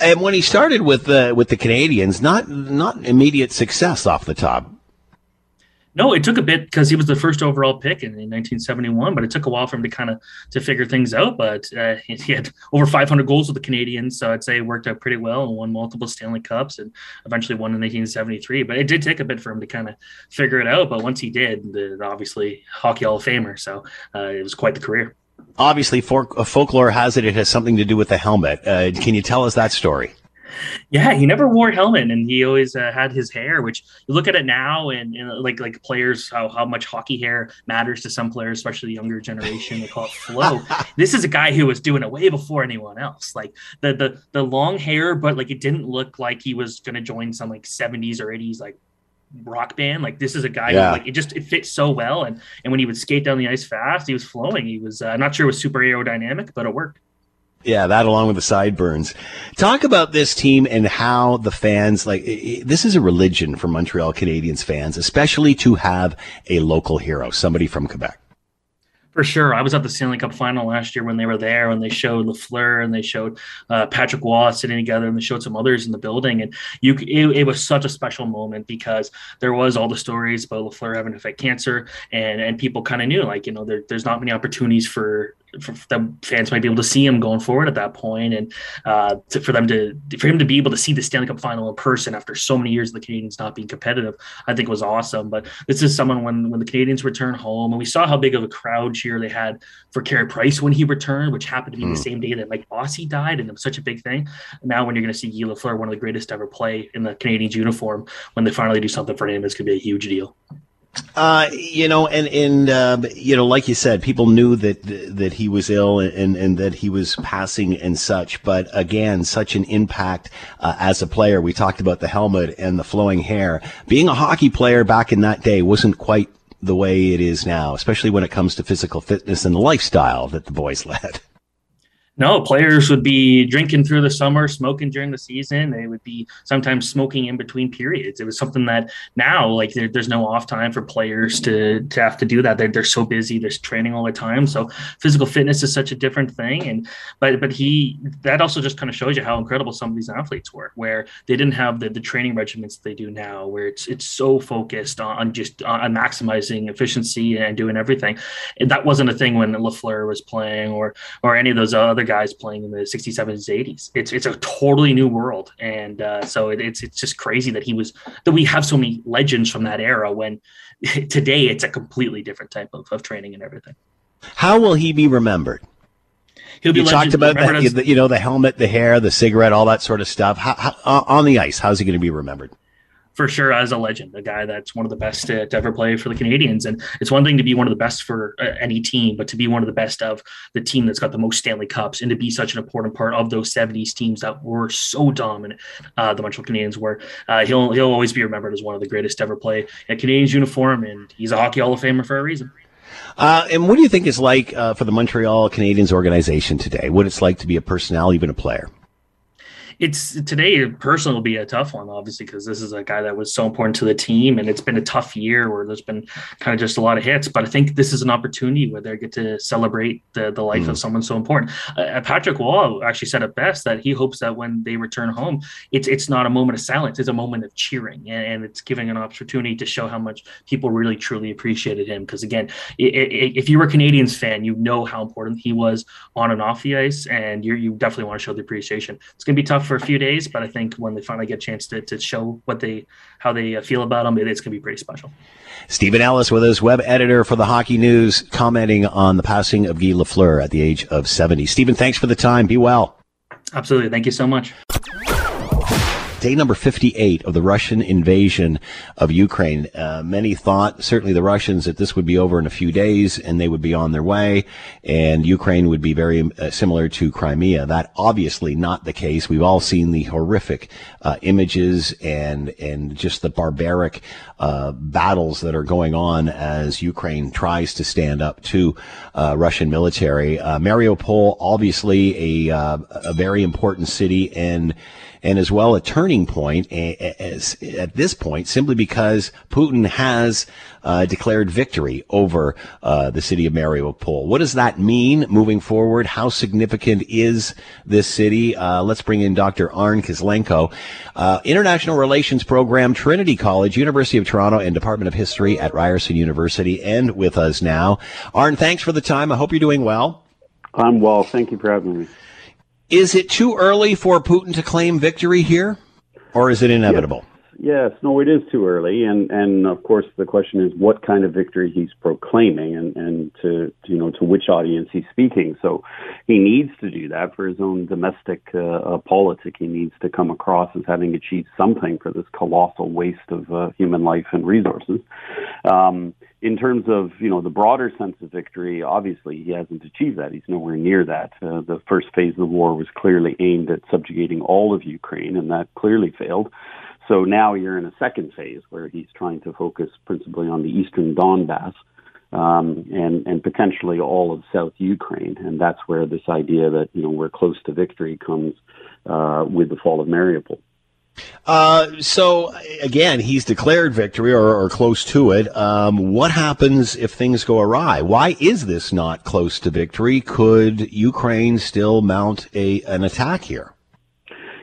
And when he started with the with the Canadiens, not not immediate success off the top. No, it took a bit because he was the first overall pick in, in, 1971, but it took a while for him to kind of to figure things out. But uh, he had over 500 goals with the Canadiens, so I'd say it worked out pretty well and won multiple Stanley Cups and eventually won in 1973. But it did take a bit for him to kind of figure it out. But once he did, the, obviously Hockey Hall of Famer, so uh, it was quite the career obviously for, uh, folklore has it it has something to do with the helmet. Uh, can you tell us that story? Yeah, he never wore a helmet, and he always uh, had his hair. Which you look at it now, and, and, like like players, how how much hockey hair matters to some players, especially the younger generation. They call it flow. <laughs> this is a guy who was doing it way before anyone else. Like the the the long hair, but like it didn't look like he was going to join some like seventies or eighties like rock band. Like this is a guy Yeah. who like it just it fits so well. And and when he would skate down the ice fast, he was flowing. He was uh, I'm not sure it was super aerodynamic, but it worked. Yeah, that along with the sideburns. Talk about this team and how the fans like i- i- this is a religion for Montreal Canadiens fans, especially to have a local hero, somebody from Quebec. For sure. I was at the Stanley Cup final last year when they were there and they showed Lafleur and they showed uh, Patrick Waugh sitting together and they showed some others in the building. And you, it, it was such a special moment because there was all the stories about Lafleur having to fight cancer and, and people kind of knew like, you know, there, there's not many opportunities for, for them fans might be able to see him going forward at that point and uh, to, for them to for him to be able to see the Stanley Cup final in person after so many years of the Canadiens not being competitive, I think was awesome. But this is someone when when the Canadiens return home and we saw how big of a crowd cheer they had for Carey Price when he returned, which happened to be Mm. the same day that Mike Bossy died, and it was such a big thing. Now when you're going to see Guy Lafleur, one of the greatest ever play in the Canadiens uniform, when they finally do something for him, it's going to be a huge deal. Uh, you know, and and uh, you know, like you said, people knew that that he was ill and and that he was passing and such. But again, such an impact uh, as a player. We talked about the helmet and the flowing hair. Being a hockey player back in that day wasn't quite the way it is now, especially when it comes to physical fitness and the lifestyle that the boys <laughs> led. No, players would be drinking through the summer, smoking during the season. They would be sometimes smoking in between periods. It was something that now, like, there, there's no off time for players to to have to do that. They're, they're so busy. They're training all the time. So physical fitness is such a different thing. And but but he that also just kind of shows you how incredible some of these athletes were, where they didn't have the, the training regimens they do now, where it's it's so focused on, on just on maximizing efficiency and doing everything. And that wasn't a thing when Lafleur was playing or or any of those other guys playing in the 60s, 70s, 80s. It's it's a totally new world, and uh, so it, it's it's just crazy that he was that we have so many legends from that era. When <laughs> today it's a completely different type of, of training and everything. How will he be remembered? He'll be you talked about as- you know the helmet, the hair, the cigarette, all that sort of stuff. How, how, on the ice, how's he going to be remembered? For sure as a legend, a guy that's one of the best to, to ever play for the Canadiens. And it's one thing to be one of the best for uh, any team, but to be one of the best of the team that's got the most Stanley Cups and to be such an important part of those 70s teams that were so dominant, uh, the Montreal Canadiens were. Uh, he'll he'll always be remembered as one of the greatest to ever play a Canadiens uniform, and he's a Hockey Hall of Famer for a reason. Uh, and what do you think it's like uh, for the Montreal Canadiens organization today? What it's like to be a personnel, even a player? It's today personally will be a tough one, obviously, because this is a guy that was so important to the team, and it's been a tough year where there's been kind of just a lot of hits. But I think this is an opportunity where they get to celebrate the the life Mm. of someone so important. Uh, Patrick Wall actually said it best that he hopes that when they return home, it's it's not a moment of silence; it's a moment of cheering, and, and it's giving an opportunity to show how much people really truly appreciated him. Because again, i i if you were a Canadiens fan, you know how important he was on and off the ice, and you you definitely want to show the appreciation. It's going to be tough for a few days, but I think when they finally get a chance to, to show what they how they uh, feel about him, it, it's going to be pretty special. Stephen Ellis with us, web editor for the Hockey News, commenting on the passing of Guy Lafleur at the age of 70. Stephen, thanks for the time. Be well. Absolutely, thank you so much. Day number 58 of the Russian invasion of Ukraine. Uh, many thought, certainly the Russians, that this would be over in a few days and they would be on their way and Ukraine would be very uh, similar to Crimea. That obviously not the case. We've all seen the horrific uh, images and, and just the barbaric uh, battles that are going on as Ukraine tries to stand up to uh, Russian military. Uh, Mariupol, obviously a, a very important city and and as well a turning point as, at this point simply because Putin has uh, declared victory over uh, the city of Mariupol. What does that mean moving forward? How significant is this city? Uh, let's bring in Dr. Arn Kislenko, uh, International Relations Program, Trinity College, University of Toronto, and Department of History at Ryerson University, and with us now. Arn, thanks for the time. I hope you're doing well. I'm well. Thank you for having me. Is it too early for Putin to claim victory here, or is it inevitable? Yes, no, it is too early, and and of course the question is what kind of victory he's proclaiming, and and to you know to which audience he's speaking. So he needs to do that for his own domestic uh, uh, politic. He needs to come across as having achieved something for this colossal waste of uh, human life and resources. Um, in terms of you know the broader sense of victory, obviously he hasn't achieved that. He's nowhere near that. Uh, the first phase of the war was clearly aimed at subjugating all of Ukraine, and that clearly failed. So now you're in a second phase where he's trying to focus principally on the eastern Donbass um, and and potentially all of South Ukraine, and that's where this idea that you know we're close to victory comes uh, with the fall of Mariupol. Uh, so again, he's declared victory or, or close to it. Um, what happens if things go awry? Why is this not close to victory? Could Ukraine still mount a an attack here?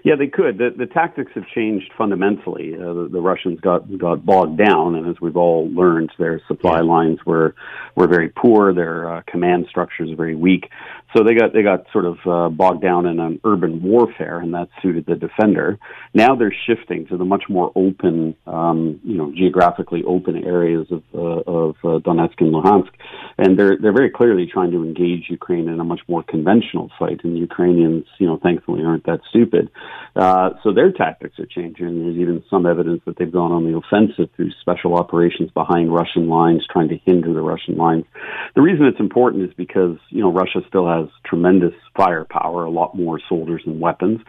Yeah, they could. The, the tactics have changed fundamentally. Uh, the, the Russians got got bogged down, and as we've all learned, their supply lines were were very poor. Their uh, command structures very weak. So they got they got sort of uh, bogged down in an urban warfare, and that suited the defender. Now they're shifting to the much more open, um, you know, geographically open areas of uh, of uh, Donetsk and Luhansk, and they're they're very clearly trying to engage Ukraine in a much more conventional fight. And the Ukrainians, you know, thankfully aren't that stupid. Uh, so their tactics are changing. There's even some evidence that they've gone on the offensive through special operations behind Russian lines, trying to hinder the Russian lines. The reason it's important is because you know Russia still has tremendous firepower, a lot more soldiers and weapons.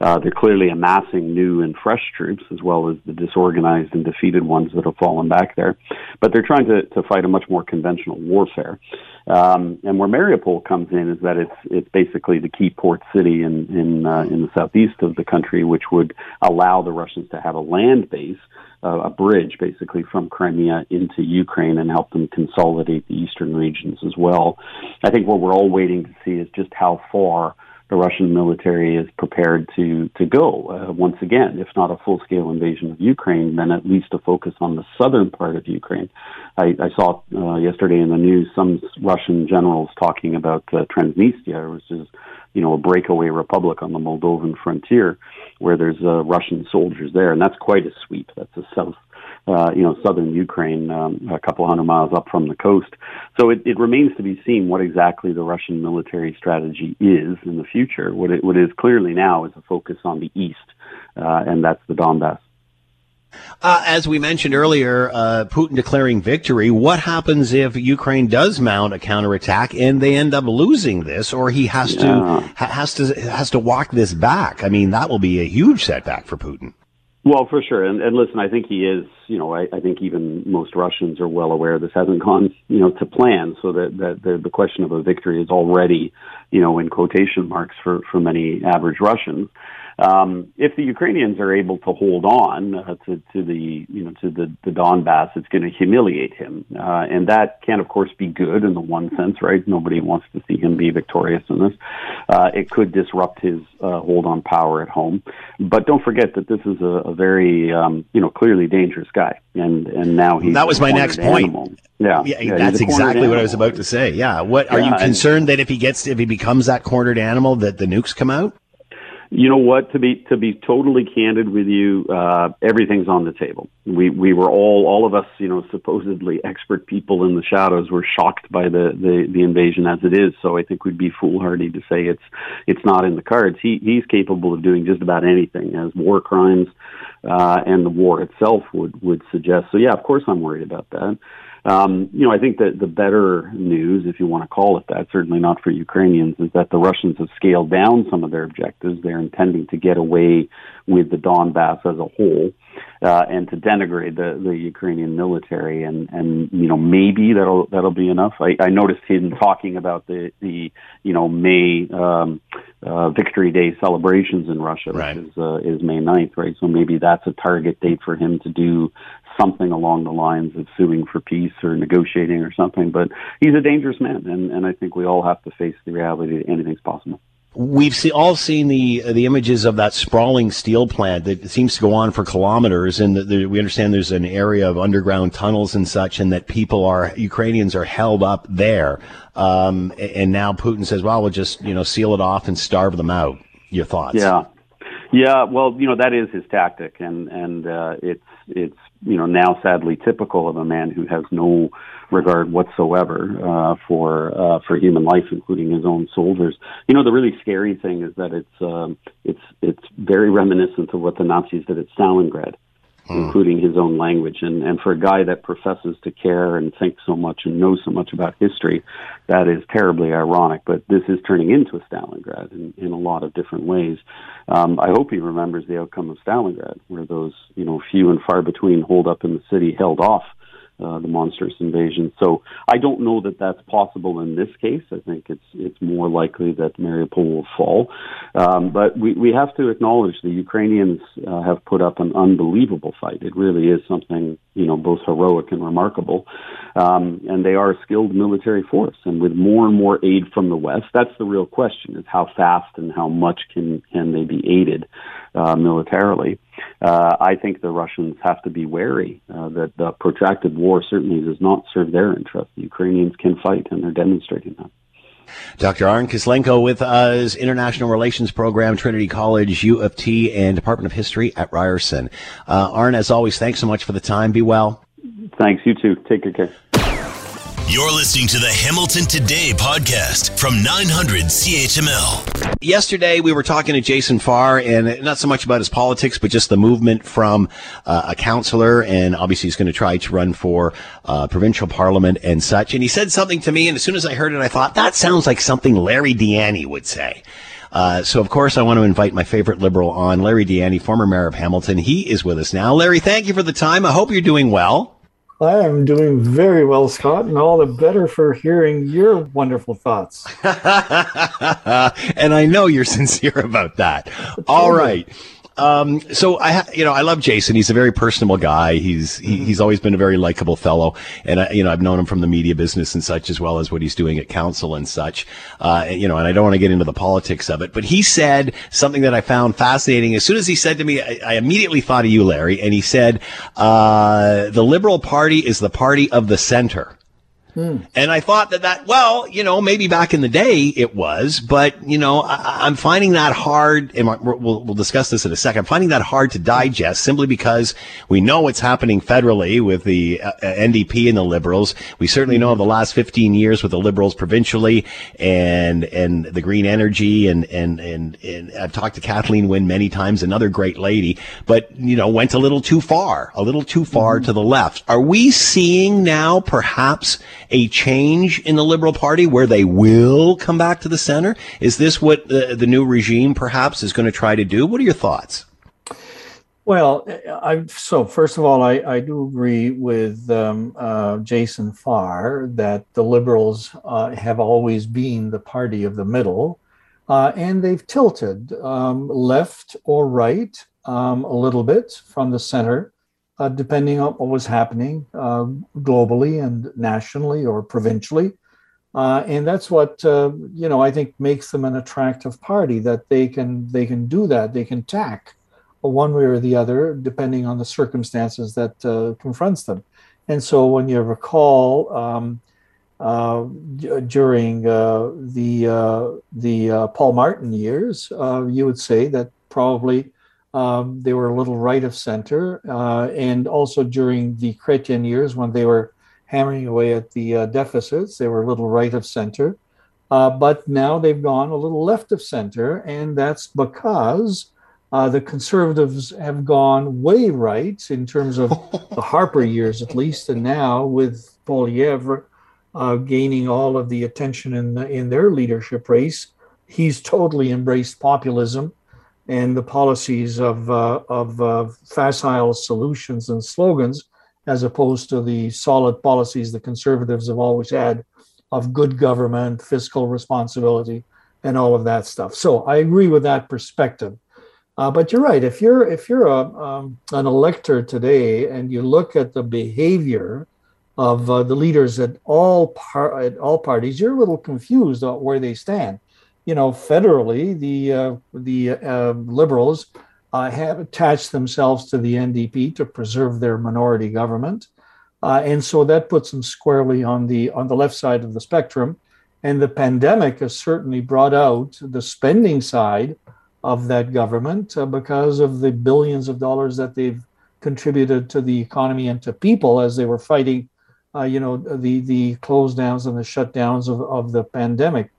Uh, they're clearly amassing new and fresh troops, as well as the disorganized and defeated ones that have fallen back there. But they're trying to, to fight a much more conventional warfare. Um, and where Mariupol comes in is that it's it's basically the key port city in in uh, in the southeast of the country, which would allow the Russians to have a land base, a bridge basically from Crimea into Ukraine, and help them consolidate the eastern regions as well. I think what we're all waiting to see is just how far the Russian military is prepared to to go. Uh, once again, if not a full scale invasion of Ukraine, then at least a focus on the southern part of Ukraine. I, I saw uh, yesterday in the news some Russian generals talking about uh, Transnistria, which is you know a breakaway republic on the Moldovan frontier, where there's uh, Russian soldiers there, and that's quite a sweep. That's a south uh, you know, southern Ukraine, um, a couple hundred miles up from the coast. So it, it remains to be seen what exactly the Russian military strategy is in the future. What it, what is clearly now is a focus on the east, uh, and that's the Donbass. Uh, as we mentioned earlier, uh, Putin declaring victory. What happens if Ukraine does mount a counterattack and they end up losing this, or he has Yeah. to ha- has to has to walk this back? I mean, that will be a huge setback for Putin. Well, for sure. And, and listen, I think he is, you know, I, I think even most Russians are well aware this hasn't gone, you know, to plan. So that, that the, the question of a victory is already, you know, in quotation marks for, for many average Russians. Um, if the Ukrainians are able to hold on uh, to, to the, you know, to the, the Donbass, it's going to humiliate him. Uh, and that can, of course, be good in the one sense, right? Nobody wants to see him be victorious in this. Uh, it could disrupt his uh, hold on power at home. But don't forget that this is a, a very, um, you know, clearly dangerous guy. And, and now he's That was my next point. animal. Yeah, Yeah, yeah, that's he's a cornered exactly what I was about to say. Yeah. What are you and- concerned that if he gets if he becomes that cornered animal that the nukes come out? You know what? To be to be totally candid with you, uh, everything's on the table. We we were all all of us, you know, supposedly expert people in the shadows, were shocked by the the, the invasion as it is. So I think we'd be foolhardy to say it's it's not in the cards. He he's capable of doing just about anything, as war crimes uh, and the war itself would would suggest. So yeah, of course I'm worried about that. Um, you know, I think that the better news, if you want to call it that, certainly not for Ukrainians, is that the Russians have scaled down some of their objectives. They're intending to get away with the Donbass as a whole uh, and to denigrate the, the Ukrainian military. And, and you know, maybe that'll that'll be enough. I, I noticed him talking about the the you know May um, uh, Victory Day celebrations in Russia, Right. which is uh, is May 9th, right? So maybe that's a target date for him to do something along the lines of suing for peace or negotiating or something. But he's a dangerous man, and, and I think we all have to face the reality that anything's possible. We've see, all seen the the images of that sprawling steel plant that seems to go on for kilometers, and that there, we understand there's an area of underground tunnels and such, and that people are Ukrainians are held up there. Um, and now Putin says, "Well, we'll just you know seal it off and starve them out." Your thoughts? Yeah, yeah. Well, you know that is his tactic, and and uh, it's it's you know now sadly typical of a man who has no regard whatsoever uh, for uh, for human life, including his own soldiers. You know the really scary thing is that it's um, it's it's very reminiscent of what the Nazis did at Stalingrad. Including his own language. And, and for a guy that professes to care and think so much and knows so much about history, that is terribly ironic. But this is turning into a Stalingrad in, in a lot of different ways. Um, I hope he remembers the outcome of Stalingrad, where those, you know, few and far between hold up in the city held off uh, the monstrous invasion. So I don't know that that's possible in this case. I think it's it's more likely that Mariupol will fall. Um, but we, we have to acknowledge the Ukrainians uh, have put up an unbelievable fight. It really is something you know both heroic and remarkable. Um, and they are a skilled military force. And with more and more aid from the West, that's the real question: is how fast and how much can can they be aided uh, militarily? uh, I think the Russians have to be wary uh, that the protracted war certainly does not serve their interest. The Ukrainians can fight, and they're demonstrating that. Dr. Arn Kislenko with us, International Relations Program, Trinity College, U of T, and Department of History at Ryerson. Uh, Arn, as always, thanks so much for the time. Be well. Thanks. You too. Take good care. You're listening to the Hamilton Today podcast from 900 CHML. Yesterday, we were talking to Jason Farr, and not so much about his politics, but just the movement from uh, a councillor, and obviously he's going to try to run for uh, provincial parliament and such. And he said something to me, and as soon as I heard it, I thought, that sounds like something Larry Di Ianni would say. Uh, so, of course, I want to invite my favorite liberal on, Larry Di Ianni, former mayor of Hamilton. He is with us now. Larry, thank you for the time. I hope you're doing well. I am doing very well, Scott, and all the better for hearing your wonderful thoughts. <laughs> and I know you're sincere about that. All right. Um, so I, ha- you know, I love Jason. He's a very personable guy. He's he, he's always been a very likable fellow, and I, you know, I've known him from the media business and such, as well as what he's doing at council and such. Uh, you know, and I don't want to get into the politics of it, but he said something that I found fascinating. As soon as he said to me, I, I immediately thought of you, Larry, and he said, uh, "The Liberal Party is the party of the center." Hmm. And I thought that that, well, you know, maybe back in the day it was, but, you know, I, am finding that hard, and we'll, we'll discuss this in a second, I'm finding that hard to digest simply because we know what's happening federally with the uh, uh NDP and the Liberals. We certainly know hmm. of the last 15 years with the Liberals provincially and, and the green energy and, and, and, and I've talked to Kathleen Wynne many times, another great lady, but, you know, went a little too far, a little too far hmm. to the left. Are we seeing now perhaps a change in the Liberal Party where they will come back to the center? Is this what the, the new regime perhaps is going to try to do? What are your thoughts? Well, I, so first of all, I, I do agree with um, uh, Jason Farr that the Liberals uh, have always been the party of the middle, uh, and they've tilted um, left or right um, a little bit from the center uh, depending on what was happening uh, globally and nationally or provincially. Uh, and that's what uh, you know. I think makes them an attractive party that they can they can do that. They can tack one way or the other depending on the circumstances that uh, confronts them. And so, when you recall um, uh, during the the Paul Martin years, you would say that probably um, they were a little right of center, uh, and also during the Chrétien years when they were hammering away at the uh, deficits, they were a little right of center. Uh, but now they've gone a little left of center, and that's because uh, the conservatives have gone way right in terms of the <laughs> Harper years, at least, and now with Poilievre uh, gaining all of the attention in the, in their leadership race, he's totally embraced populism and the policies of, uh, of uh, facile solutions and slogans, as opposed to the solid policies the conservatives have always had of good government, fiscal responsibility, and all of that stuff. So I agree with that perspective. Uh, but you're right. If you're if you're a, um, an elector today and you look at the behavior of uh, the leaders at all par- at all parties, you're a little confused on where they stand you know, federally, the uh, the uh, liberals uh, have attached themselves to the NDP to preserve their minority government, uh, and so that puts them squarely on the on the left side of the spectrum. And the pandemic has certainly brought out the spending side of that government uh, because of the billions of dollars that they've contributed to the economy and to people as they were fighting, uh, you know, the the close downs and the shutdowns of, of the pandemic.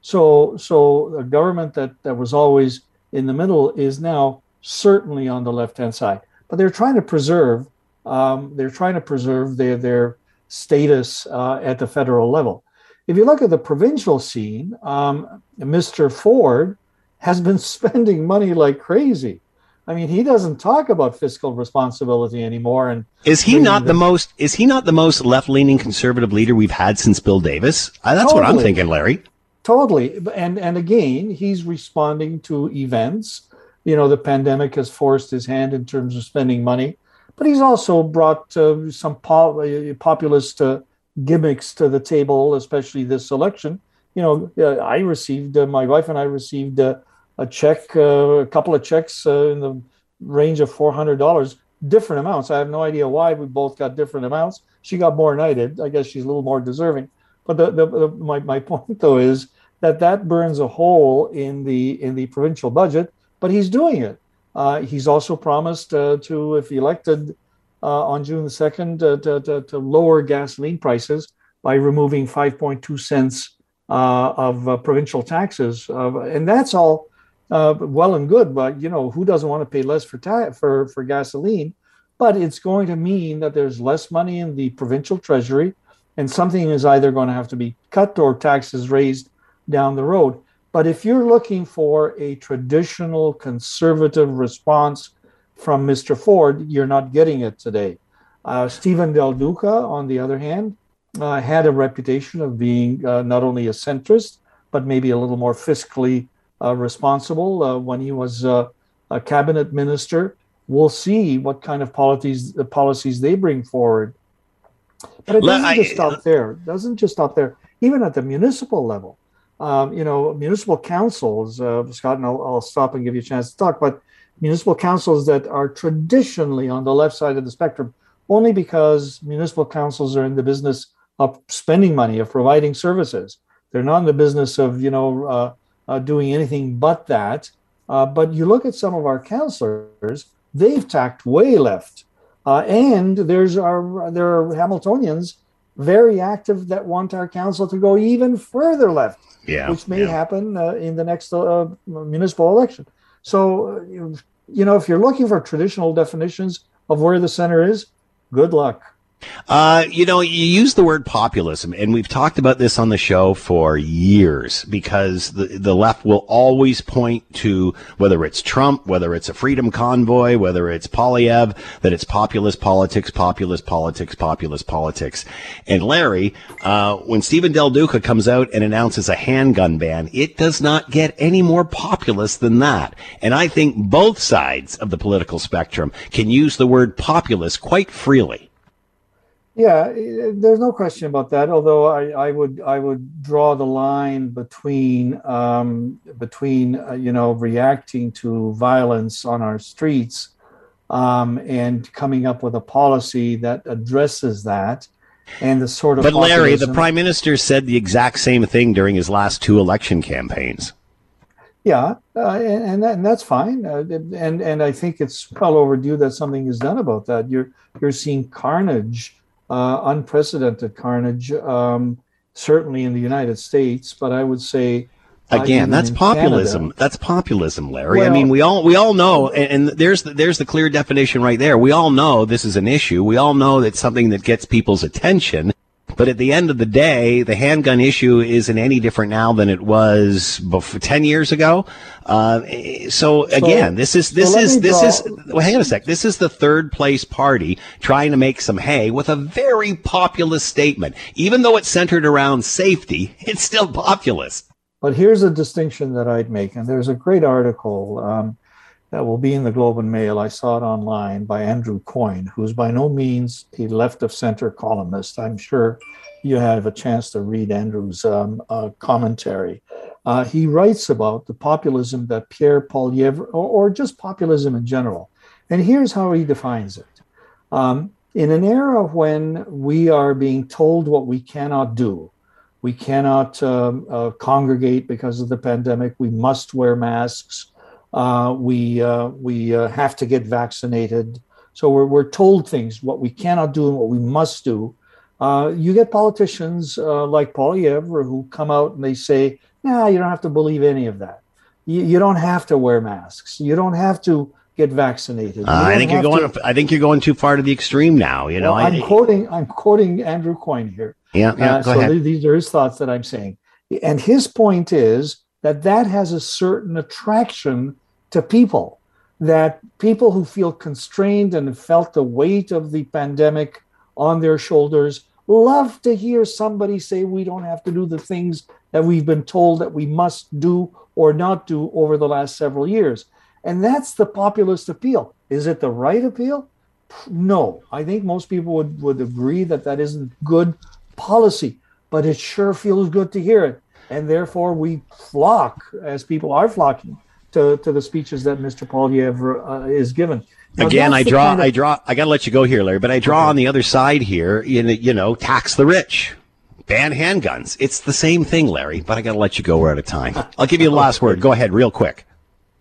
So, so a government that, that was always in the middle is now certainly on the left hand side. but they're trying to preserve um, they're trying to preserve their their status uh, at the federal level. If you look at the provincial scene, um, Mr. Ford has been <laughs> spending money like crazy. I mean, he doesn't talk about fiscal responsibility anymore. And is he not the most? Is he not the most left-leaning conservative leader we've had since Bill Davis? Uh, that's totally. what I'm thinking, Larry. Totally, and and again, he's responding to events. You know, the pandemic has forced his hand in terms of spending money, but he's also brought uh, some pop, uh, populist uh, gimmicks to the table, especially this election. You know, I received uh, my wife and I received uh, a check, uh, a couple of checks uh, in the range of four hundred dollars, different amounts. I have no idea why we both got different amounts. She got more did. I guess she's a little more deserving. But the, the, the my my point though is that that burns a hole in the in the provincial budget. But he's doing it. Uh, he's also promised uh, to, if elected uh, on June the second, to, to, to, lower gasoline prices by removing 5.2 cents uh, of uh, provincial taxes, and that's all uh, well and good, but you know who doesn't want to pay less for ta- for for gasoline? But it's going to mean that there's less money in the provincial treasury, and something is either going to have to be cut or taxes raised down the road. But if you're looking for a traditional conservative response from Mr. Ford, you're not getting it today. Uh, Stephen Del Duca, on the other hand, uh, had a reputation of being uh, not only a centrist, but maybe a little more fiscally uh, responsible uh, when he was uh, a cabinet minister. We'll see what kind of policies policies they bring forward. But it doesn't I, just stop there. It doesn't just stop there. Even at the municipal level, um, you know, municipal councils. Uh, Scott, and I'll, I'll, stop and give you a chance to talk. But municipal councils that are traditionally on the left side of the spectrum, only because municipal councils are in the business of spending money, of providing services. They're not in the business of you know uh, uh, doing anything but that. Uh, but you look at some of our counselors, they've tacked way left. Uh, and there's our there are Hamiltonians very active that want our council to go even further left, yeah, which may yeah. happen uh, in the next uh, municipal election. So, you know, if you're looking for traditional definitions of where the center is, good luck. Uh, you know, you use the word populism, and we've talked about this on the show for years because the, the left will always point to whether it's Trump, whether it's a freedom convoy, whether it's Poilievre, that it's populist politics, populist politics, populist politics. And Larry, uh, when Stephen Del Duca comes out and announces a handgun ban, it does not get any more populist than that. And I think both sides of the political spectrum can use the word populist quite freely. Yeah, there's no question about that. Although I, I would I would draw the line between um, between uh, you know reacting to violence on our streets um, and coming up with a policy that addresses that and the sort of. But Larry, the prime minister said the exact same thing during his last two election campaigns. Yeah, uh, and and, that, and, that's fine. Uh, and and I think it's well overdue that something is done about that. You're you're seeing carnage uh, unprecedented carnage, um, certainly in the United States, but I would say uh, again that's populism. Canada. that's populism larry. Well, i mean we all we all know and, and, there's the, there's the clear definition right there. We all know this is an issue. We all know it's something that gets people's attention but at the end of the day, the handgun issue isn't any different now than it was before, 10 years ago. Uh, so again, so, this is, this so is, this draw. is, well, hang on a sec. This is the third place party trying to make some hay with a very populist statement. Even though it's centered around safety, <laughs> it's still populist. But here's a distinction that I'd make. And there's a great article, um, that will be in the Globe and Mail. I saw it online by Andrew Coyne, who's by no means a left of center columnist. I'm sure you have a chance to read Andrew's um, uh, commentary. Uh, he writes about the populism that Pierre Poilievre, or, or, just populism in general. And here's how he defines it. Um, in an era when we are being told what we cannot do, we cannot um, uh, congregate because of the pandemic, we must wear masks, we uh, we uh, have to get vaccinated. So we're, we're told things, what we cannot do and what we must do. Uh, you get politicians uh, like Poilievre who come out and they say, nah, you don't have to believe any of that. You, you don't have to wear masks. You don't have to get vaccinated. Uh, I think you're going. to- I think you're going too far to the extreme now. You know, well, I'm I- quoting. I'm quoting Andrew Coyne here. Yeah, yeah, Uh, go so ahead. th- these are his thoughts that I'm saying, and his point is that that has a certain attraction to people. That people who feel constrained and felt the weight of the pandemic on their shoulders love to hear somebody say we don't have to do the things that we've been told that we must do or not do over the last several years. And that's the populist appeal. Is it the right appeal? No, I think most people would, would agree that that isn't good policy, but it sure feels good to hear it. And therefore, we flock, as people are flocking, to, to the speeches that Mr. Poilievre uh, is given. Now, Again, I draw, kind of- I draw, I got to let you go here, Larry, but I draw on the other side here, know, you know, tax the rich, ban handguns. It's the same thing, Larry, but I got to let you go. We're out of time. <laughs> I'll give you the last word. Go ahead, real quick.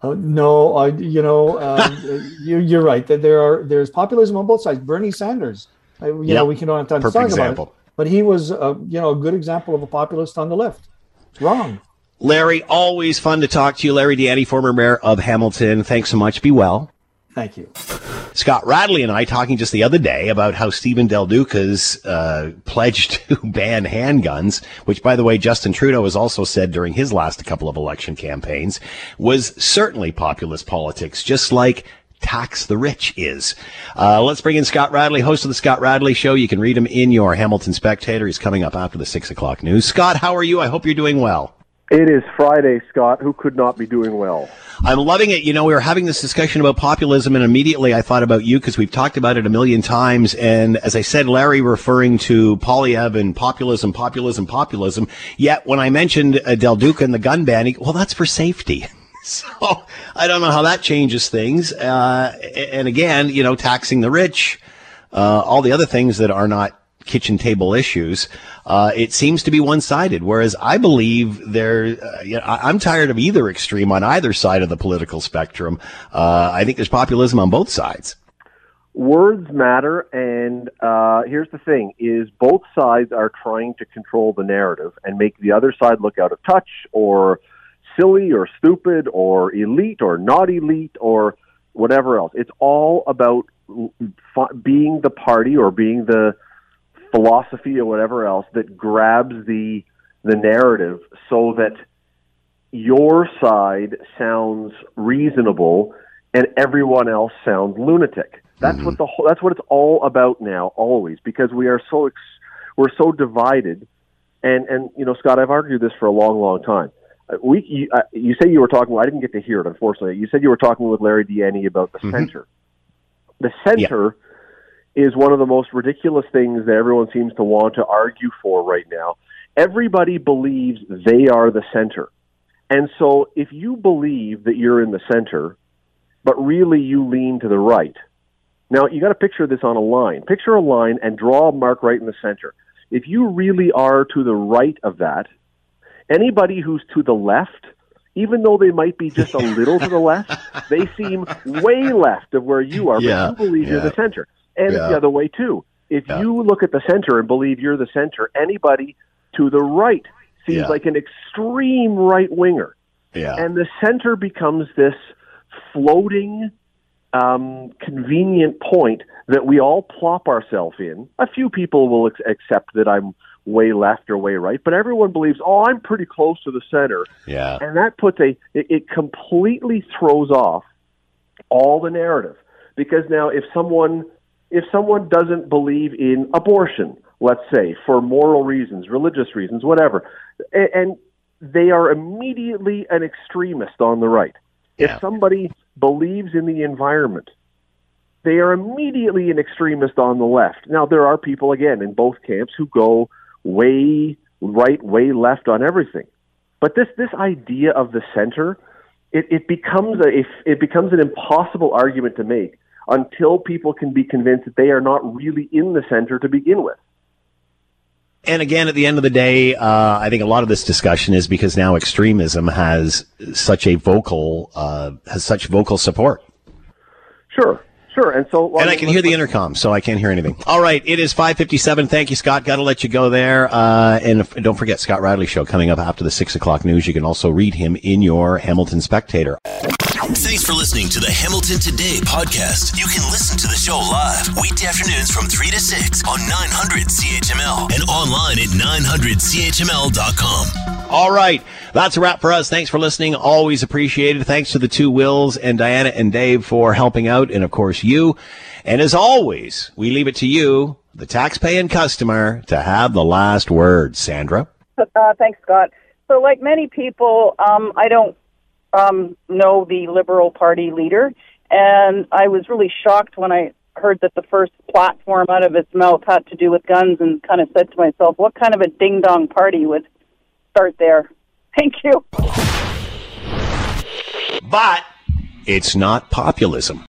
Uh, no, I, you know, um, <laughs> you, you're right that there are there's populism on both sides. Bernie Sanders, uh, you Yep. know, we can don't have time Perfect to talk example. about it, but he was, uh, you know, a good example of a populist on the left. It's wrong. Larry, always fun to talk to you. Larry Di Ianni, former mayor of Hamilton. Thanks so much. Be well. Thank you. Scott Radley and I talking just the other day about how Stephen Del Duca's uh, pledge <laughs> to ban handguns, which, by the way, Justin Trudeau has also said during his last couple of election campaigns, was certainly populist politics, just like tax the rich is. Uh, let's bring in Scott Radley, host of the Scott Radley Show. You can read him in your Hamilton Spectator. He's coming up after the six o'clock news. Scott, how are you? I hope you're doing well. It is Friday, Scott. Who could not be doing well? I'm loving it. You know, we were having this discussion about populism, and immediately I thought about you because we've talked about it a million times. And as I said, Larry referring to Poilievre and populism, populism, populism. Yet when I mentioned uh, Del Duca and the gun ban, he, well, that's for safety. <laughs> So I don't know how that changes things. Uh, and again, you know, taxing the rich, uh, all the other things that are not kitchen table issues. Uh, it seems to be one-sided, whereas I believe there. Uh, you know, I- I'm tired of either extreme on either side of the political spectrum. Uh, I think there's populism on both sides. Words matter, and uh, here's the thing: is both sides are trying to control the narrative and make the other side look out of touch, or silly, or stupid, or elite, or not elite, or whatever else. It's all about being the party or being the philosophy or whatever else that grabs the the narrative so that your side sounds reasonable and everyone else sounds lunatic. That's what the whole, that's what it's all about now always because we are so ex, we're so divided and and you know Scott I've argued this for a long long time. Uh, We you, uh, you say you were talking I didn't get to hear it unfortunately. You said you were talking with Larry Di Ianni about the center. The center is one of the most ridiculous things that everyone seems to want to argue for right now. Everybody believes they are the center. And so if you believe that you're in the center, but really you lean to the right. Now, you got to picture this on a line. Picture a line and draw a mark right in the center. If you really are to the right of that, anybody who's to the left, even though they might be just a little to the left, <laughs> they seem way left of where you are, Yeah, but you believe you're the center. And Yeah. the other way, too. If you look at the center and believe you're the center, anybody to the right seems Yeah. like an extreme right winger. Yeah. And the center becomes this floating, um, convenient point that we all plop ourselves in. A few people will ex- accept that I'm way left or way right, but everyone believes, oh, I'm pretty close to the center. Yeah. And that puts a, it, it completely throws off all the narrative. Because now if someone, if someone doesn't believe in abortion, let's say, for moral reasons, religious reasons, whatever, and, they are immediately an extremist on the right. If somebody believes in the environment, they are immediately an extremist on the left. Now, there are people, again, in both camps who go way right, way left on everything. But this, this idea of the center, it, it becomes a, it becomes an impossible argument to make until people can be convinced that they are not really in the center to begin with. And again, at the end of the day, uh, I think a lot of this discussion is because now extremism has such a vocal, uh, has such vocal support. Sure, sure. And so, and I can hear the intercom, so I can't hear anything. All right, it is 5:57. Thank you, Scott. Got to let you go there. Uh, and if, don't forget Scott Radley show coming up after the six o'clock news. You can also read him in your Hamilton Spectator. Thanks for listening to the Hamilton Today podcast. You can listen to the show live weekday afternoons from 3 to 6 on 900 CHML and online at 900CHML.com. All right. That's a wrap for us. Thanks for listening. Always appreciated. Thanks to the two Wills and Diana and Dave for helping out. And of course, you. And as always, we leave it to you, the taxpaying customer, to have the last word. Sandra? Uh, thanks, Scott. So, like many people, um, I don't um, know the Liberal Party leader, and I was really shocked when I heard that the first platform out of his mouth had to do with guns, and kind of said to myself, "What kind of a ding dong party would start there?" <laughs> Thank you. But it's not populism.